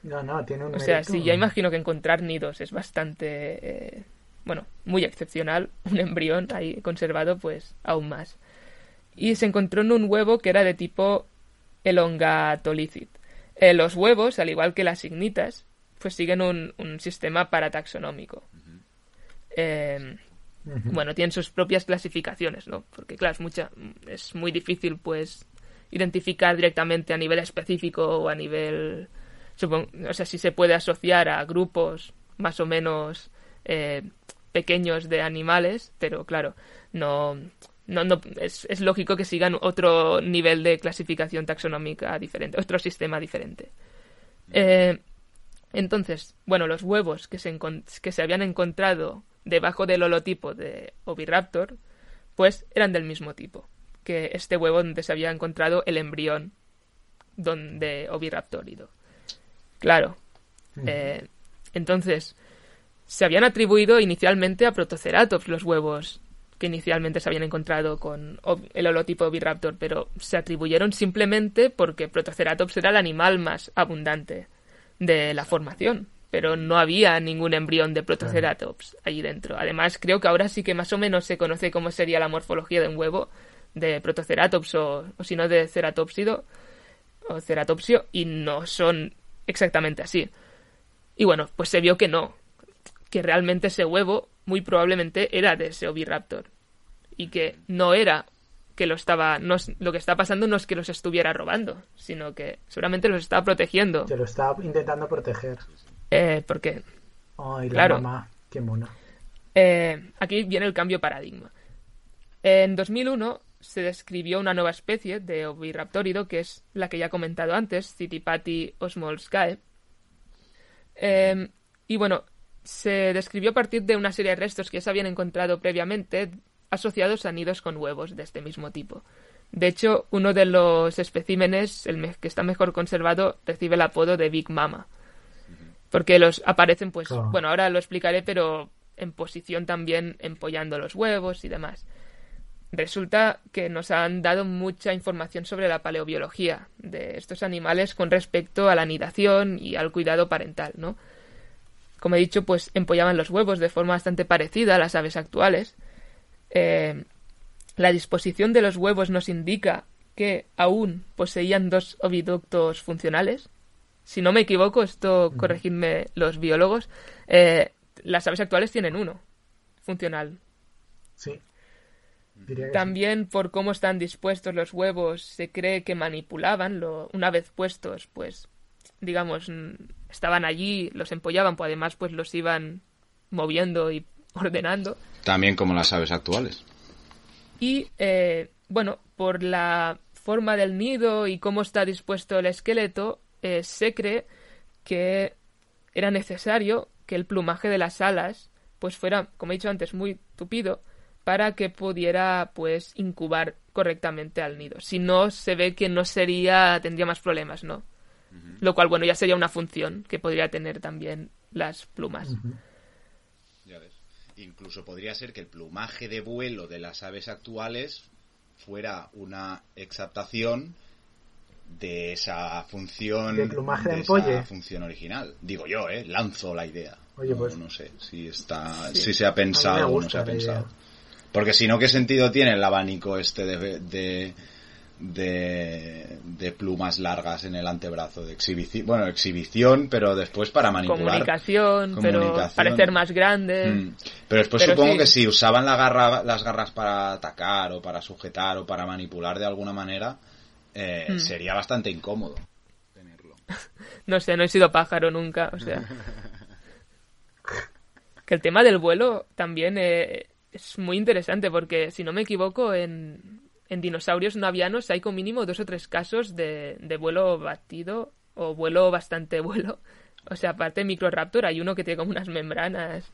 No, no, tiene un O sea, sí, ya imagino que encontrar nidos es bastante, eh, bueno, muy excepcional. *laughs* Un embrión ahí conservado, pues aún más. Y se encontró en un huevo que era de tipo elongatolicid. Eh, los huevos, al igual que las ignitas, pues siguen un, un sistema parataxonómico. Eh, bueno, tienen sus propias clasificaciones, ¿no? Porque, claro, es, mucha, es muy difícil, pues, identificar directamente a nivel específico o a nivel... Supongo, o sea, si se puede asociar a grupos más o menos eh, pequeños de animales, pero claro, no, no, no es, es, lógico que sigan otro nivel de clasificación taxonómica diferente, otro sistema diferente. Eh, entonces, bueno, los huevos que se, que se habían encontrado debajo del holotipo de Oviraptor, pues eran del mismo tipo que este huevo donde se había encontrado el embrión de Oviraptorido. Claro. Eh, entonces, se habían atribuido inicialmente a Protoceratops los huevos que inicialmente se habían encontrado con el holotipo Oviraptor, pero se atribuyeron simplemente porque Protoceratops era el animal más abundante de la formación pero no había ningún embrión de Protoceratops allí dentro. Además, creo que ahora sí que más o menos se conoce cómo sería la morfología de un huevo de Protoceratops o, o si no de Ceratopsido o Ceratopsio y no son exactamente así. Y bueno, pues se vio que no, que realmente ese huevo muy probablemente era de ese oviraptor y que no era que lo estaba no lo que está pasando no es que los estuviera robando, sino que seguramente los estaba protegiendo. Se lo estaba intentando proteger. Eh, porque. Ay, la claro, mamá, qué mona. Eh, aquí viene el cambio paradigma. En 2001 se describió una nueva especie de oviraptórido, que es la que ya he comentado antes, Citipati osmolskae. Eh, y bueno, se describió a partir de una serie de restos que ya se habían encontrado previamente asociados a nidos con huevos de este mismo tipo. De hecho, uno de los especímenes, el que está mejor conservado, recibe el apodo de Big Mama porque los aparecen, pues, Claro. bueno, ahora lo explicaré, pero en posición también empollando los huevos y demás. Resulta que nos han dado mucha información sobre la paleobiología de estos animales con respecto a la anidación y al cuidado parental, ¿no? Como he dicho, pues empollaban los huevos de forma bastante parecida a las aves actuales. Eh, la disposición de los huevos nos indica que aún poseían dos oviductos funcionales, si no me equivoco, esto corregidme los biólogos, eh, las aves actuales tienen uno funcional. Sí. También por cómo están dispuestos los huevos, se cree que manipulaban, lo, una vez puestos, pues, digamos, estaban allí, los empollaban, pues además pues los iban moviendo y *laughs* ordenando. También como las aves actuales. Y, eh, bueno, por la forma del nido y cómo está dispuesto el esqueleto, eh, se cree que era necesario que el plumaje de las alas pues fuera, como he dicho antes, muy tupido para que pudiera pues incubar correctamente al nido. Si no, se ve que no sería, tendría más problemas, ¿no? Lo cual, bueno, ya sería una función que podría tener también las plumas. Ya ves. Incluso podría ser que el plumaje de vuelo de las aves actuales fuera una exaptación de esa función ¿De plumaje de esa empolle? función original. Digo yo, ¿eh? Lanzo la idea. Oye, no, pues- no sé si está Sí. si se ha pensado o no se ha pensado. idea. Porque si no, ¿qué sentido tiene el abanico este de, de, de, de plumas largas en el antebrazo? De exhibición, bueno, exhibición, pero después para manipular. Comunicación, pero Comunicación. parecer más grande. Mm. Pero después Pero supongo sí. que si usaban la garra, las garras para atacar o para sujetar o para manipular de alguna manera, eh, Mm. sería bastante incómodo tenerlo. *laughs* No sé, no he sido pájaro nunca, o sea. que el tema del vuelo también eh, es muy interesante porque, si no me equivoco, en, en dinosaurios no avianos hay como mínimo dos o tres casos de, de vuelo batido o vuelo bastante vuelo. O sea, aparte de Microraptor, hay uno que tiene como unas membranas.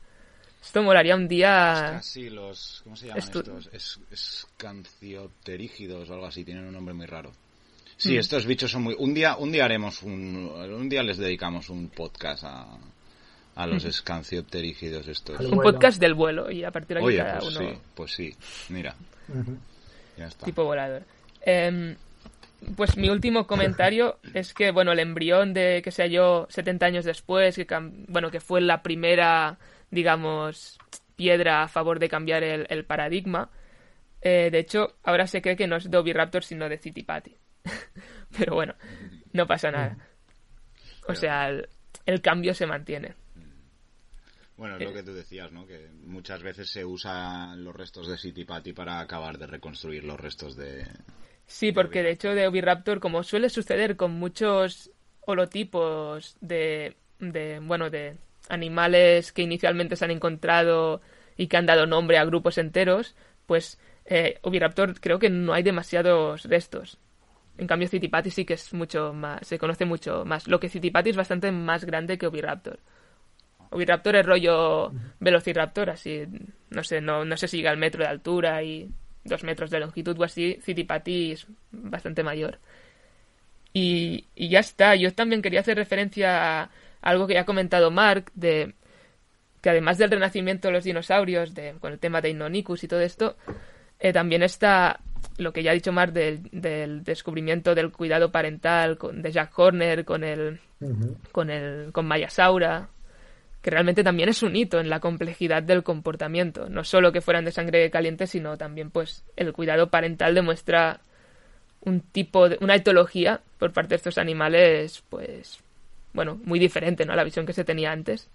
Esto molaría un día. Casi los. ¿Cómo se llaman Estu- estos? Es, escanciopterígidos o algo así, tienen un nombre muy raro. Sí, Mm. estos bichos son muy. Un día, un día haremos un. Un día les dedicamos un podcast a, a los escanciopterígidos estos. Un podcast del vuelo y a partir de aquí Oye, cada pues uno sí, pues sí, mira. Ya está. tipo volador. Em, pues mi último comentario *laughs* es que, bueno, el embrión de que se halló 70 años después, que, bueno, que fue la primera, digamos, piedra a favor de cambiar el, el paradigma, eh, de hecho, ahora se cree que no es de Oviraptor, sino de Citipati. *laughs* Pero bueno, no pasa nada. *laughs* O sea, el, el cambio se mantiene. Bueno, es lo que tú decías, ¿no? Que muchas veces se usan los restos de Citipati para acabar de reconstruir los restos de... Sí, porque de hecho de Oviraptor, como suele suceder con muchos holotipos de, de, bueno, de animales que inicialmente se han encontrado y que han dado nombre a grupos enteros, pues eh, Oviraptor creo que no hay demasiados restos. En cambio, Citipati sí que es mucho más, se conoce mucho más. Lo que Citipati es bastante más grande que Oviraptor. Oviraptor es rollo Velociraptor, así, no sé, no, no sé si llega al metro de altura y dos metros de longitud o así. Citipati es bastante mayor. Y, y ya está. Yo también quería hacer referencia a algo que ya ha comentado Mark, de que además del renacimiento de los dinosaurios, de, con el tema de Innonicus y todo esto, eh, también está lo que ya ha dicho Mark del, del descubrimiento del cuidado parental con, de Jack Horner con el, con el con Mayasaura, que realmente también es un hito en la complejidad del comportamiento, no solo que fueran de sangre caliente, sino también pues el cuidado parental demuestra un tipo de una etología por parte de estos animales pues bueno, muy diferente, ¿no? a la visión que se tenía antes.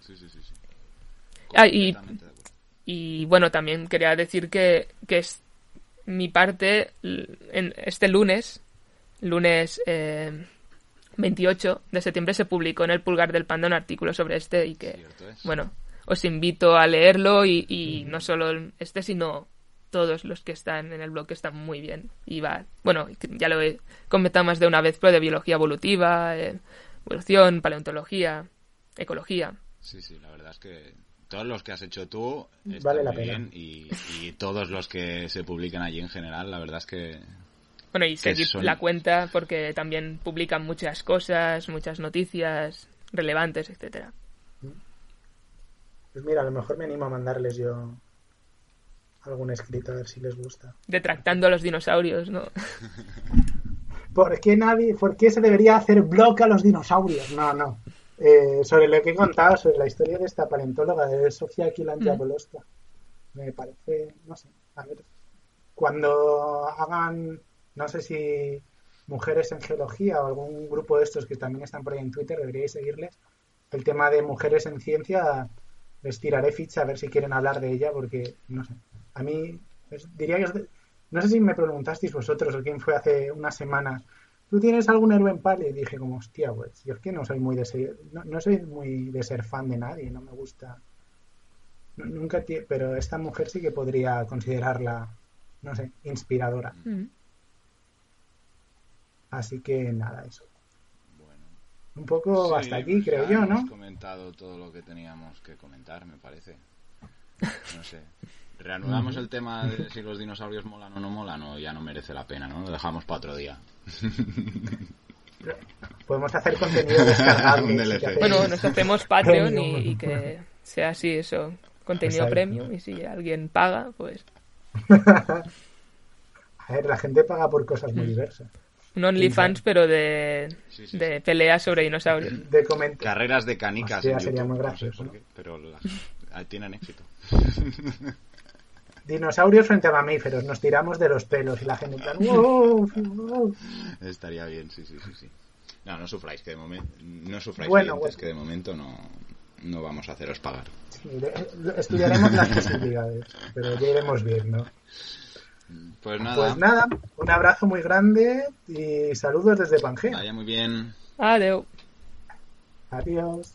Sí, sí, sí. sí. Ah, y-. Y bueno, también quería decir que, que es mi parte en este lunes, lunes eh, 28 de septiembre, se publicó en el Pulgar del Panda un artículo sobre este y que, bueno, os invito a leerlo y, y no solo este, sino todos los que están en el blog están muy bien. Y va, bueno, ya lo he comentado más de una vez, pero de biología evolutiva, eh, evolución, paleontología, ecología. Sí, sí, la verdad es que todos los que has hecho tú están Vale la muy pena. bien y, y todos los que se publican allí en general, la verdad es que Bueno, y que seguir son- la cuenta porque también publican muchas cosas, muchas noticias relevantes, etcétera. Pues mira, a lo mejor me animo a mandarles yo algún escrito a ver si les gusta. Detractando a los dinosaurios, ¿no? *laughs* ¿Por qué nadie, por qué se debería hacer blog a los dinosaurios? No, no. Eh, sobre lo que he contado, sobre la historia de esta paleontóloga de Sofía Kilantia-Polosta. Me parece, no sé, a ver, cuando hagan, no sé si mujeres en geología o algún grupo de estos que también están por ahí en Twitter, deberíais seguirles. El tema de mujeres en ciencia, les tiraré ficha a ver si quieren hablar de ella, porque, no sé, a mí diría que no sé si me preguntasteis vosotros o quién fue hace unas semanas. ¿Tú tienes algún héroe en pali? Y dije como, hostia, pues yo es que no soy muy de ser, no, no soy muy de ser fan de nadie, no me gusta. Nu- Nunca, pero esta mujer sí que podría considerarla, no sé, inspiradora. Mm. Así que nada, eso. bueno. Un poco Sí, hasta aquí, pues creo ya yo, hemos ¿no? comentado todo lo que teníamos que comentar, me parece. No sé. Reanudamos el tema de si los dinosaurios molan o no molan o ya no merece la pena, ¿no? Lo dejamos para otro día. *laughs* Podemos hacer contenido descargable. *laughs* Bueno, nos hacemos *laughs* Patreon y, que sea así eso, contenido Exacto. premium y si alguien paga, pues A ver, la gente paga por cosas muy diversas. Un OnlyFans pero de, Sí, sí, de peleas sobre dinosaurios. De. Carreras de canicas Hostia, en sería YouTube, muy no sé gracioso, por ¿no? qué, pero las- tienen éxito. *laughs* Dinosaurios frente a mamíferos, nos tiramos de los pelos y la gente en plan, "Wow, wow". Estaría bien, sí, sí, sí, sí. No, no sufráis, que de momento, no sufráis Bueno, que de momento no, no vamos a haceros pagar. Sí, de- estudiaremos las posibilidades, pero ya iremos viendo. Pues nada, Pues nada, un abrazo muy grande y saludos desde Pangea. vaya muy bien. Adeu. Adiós.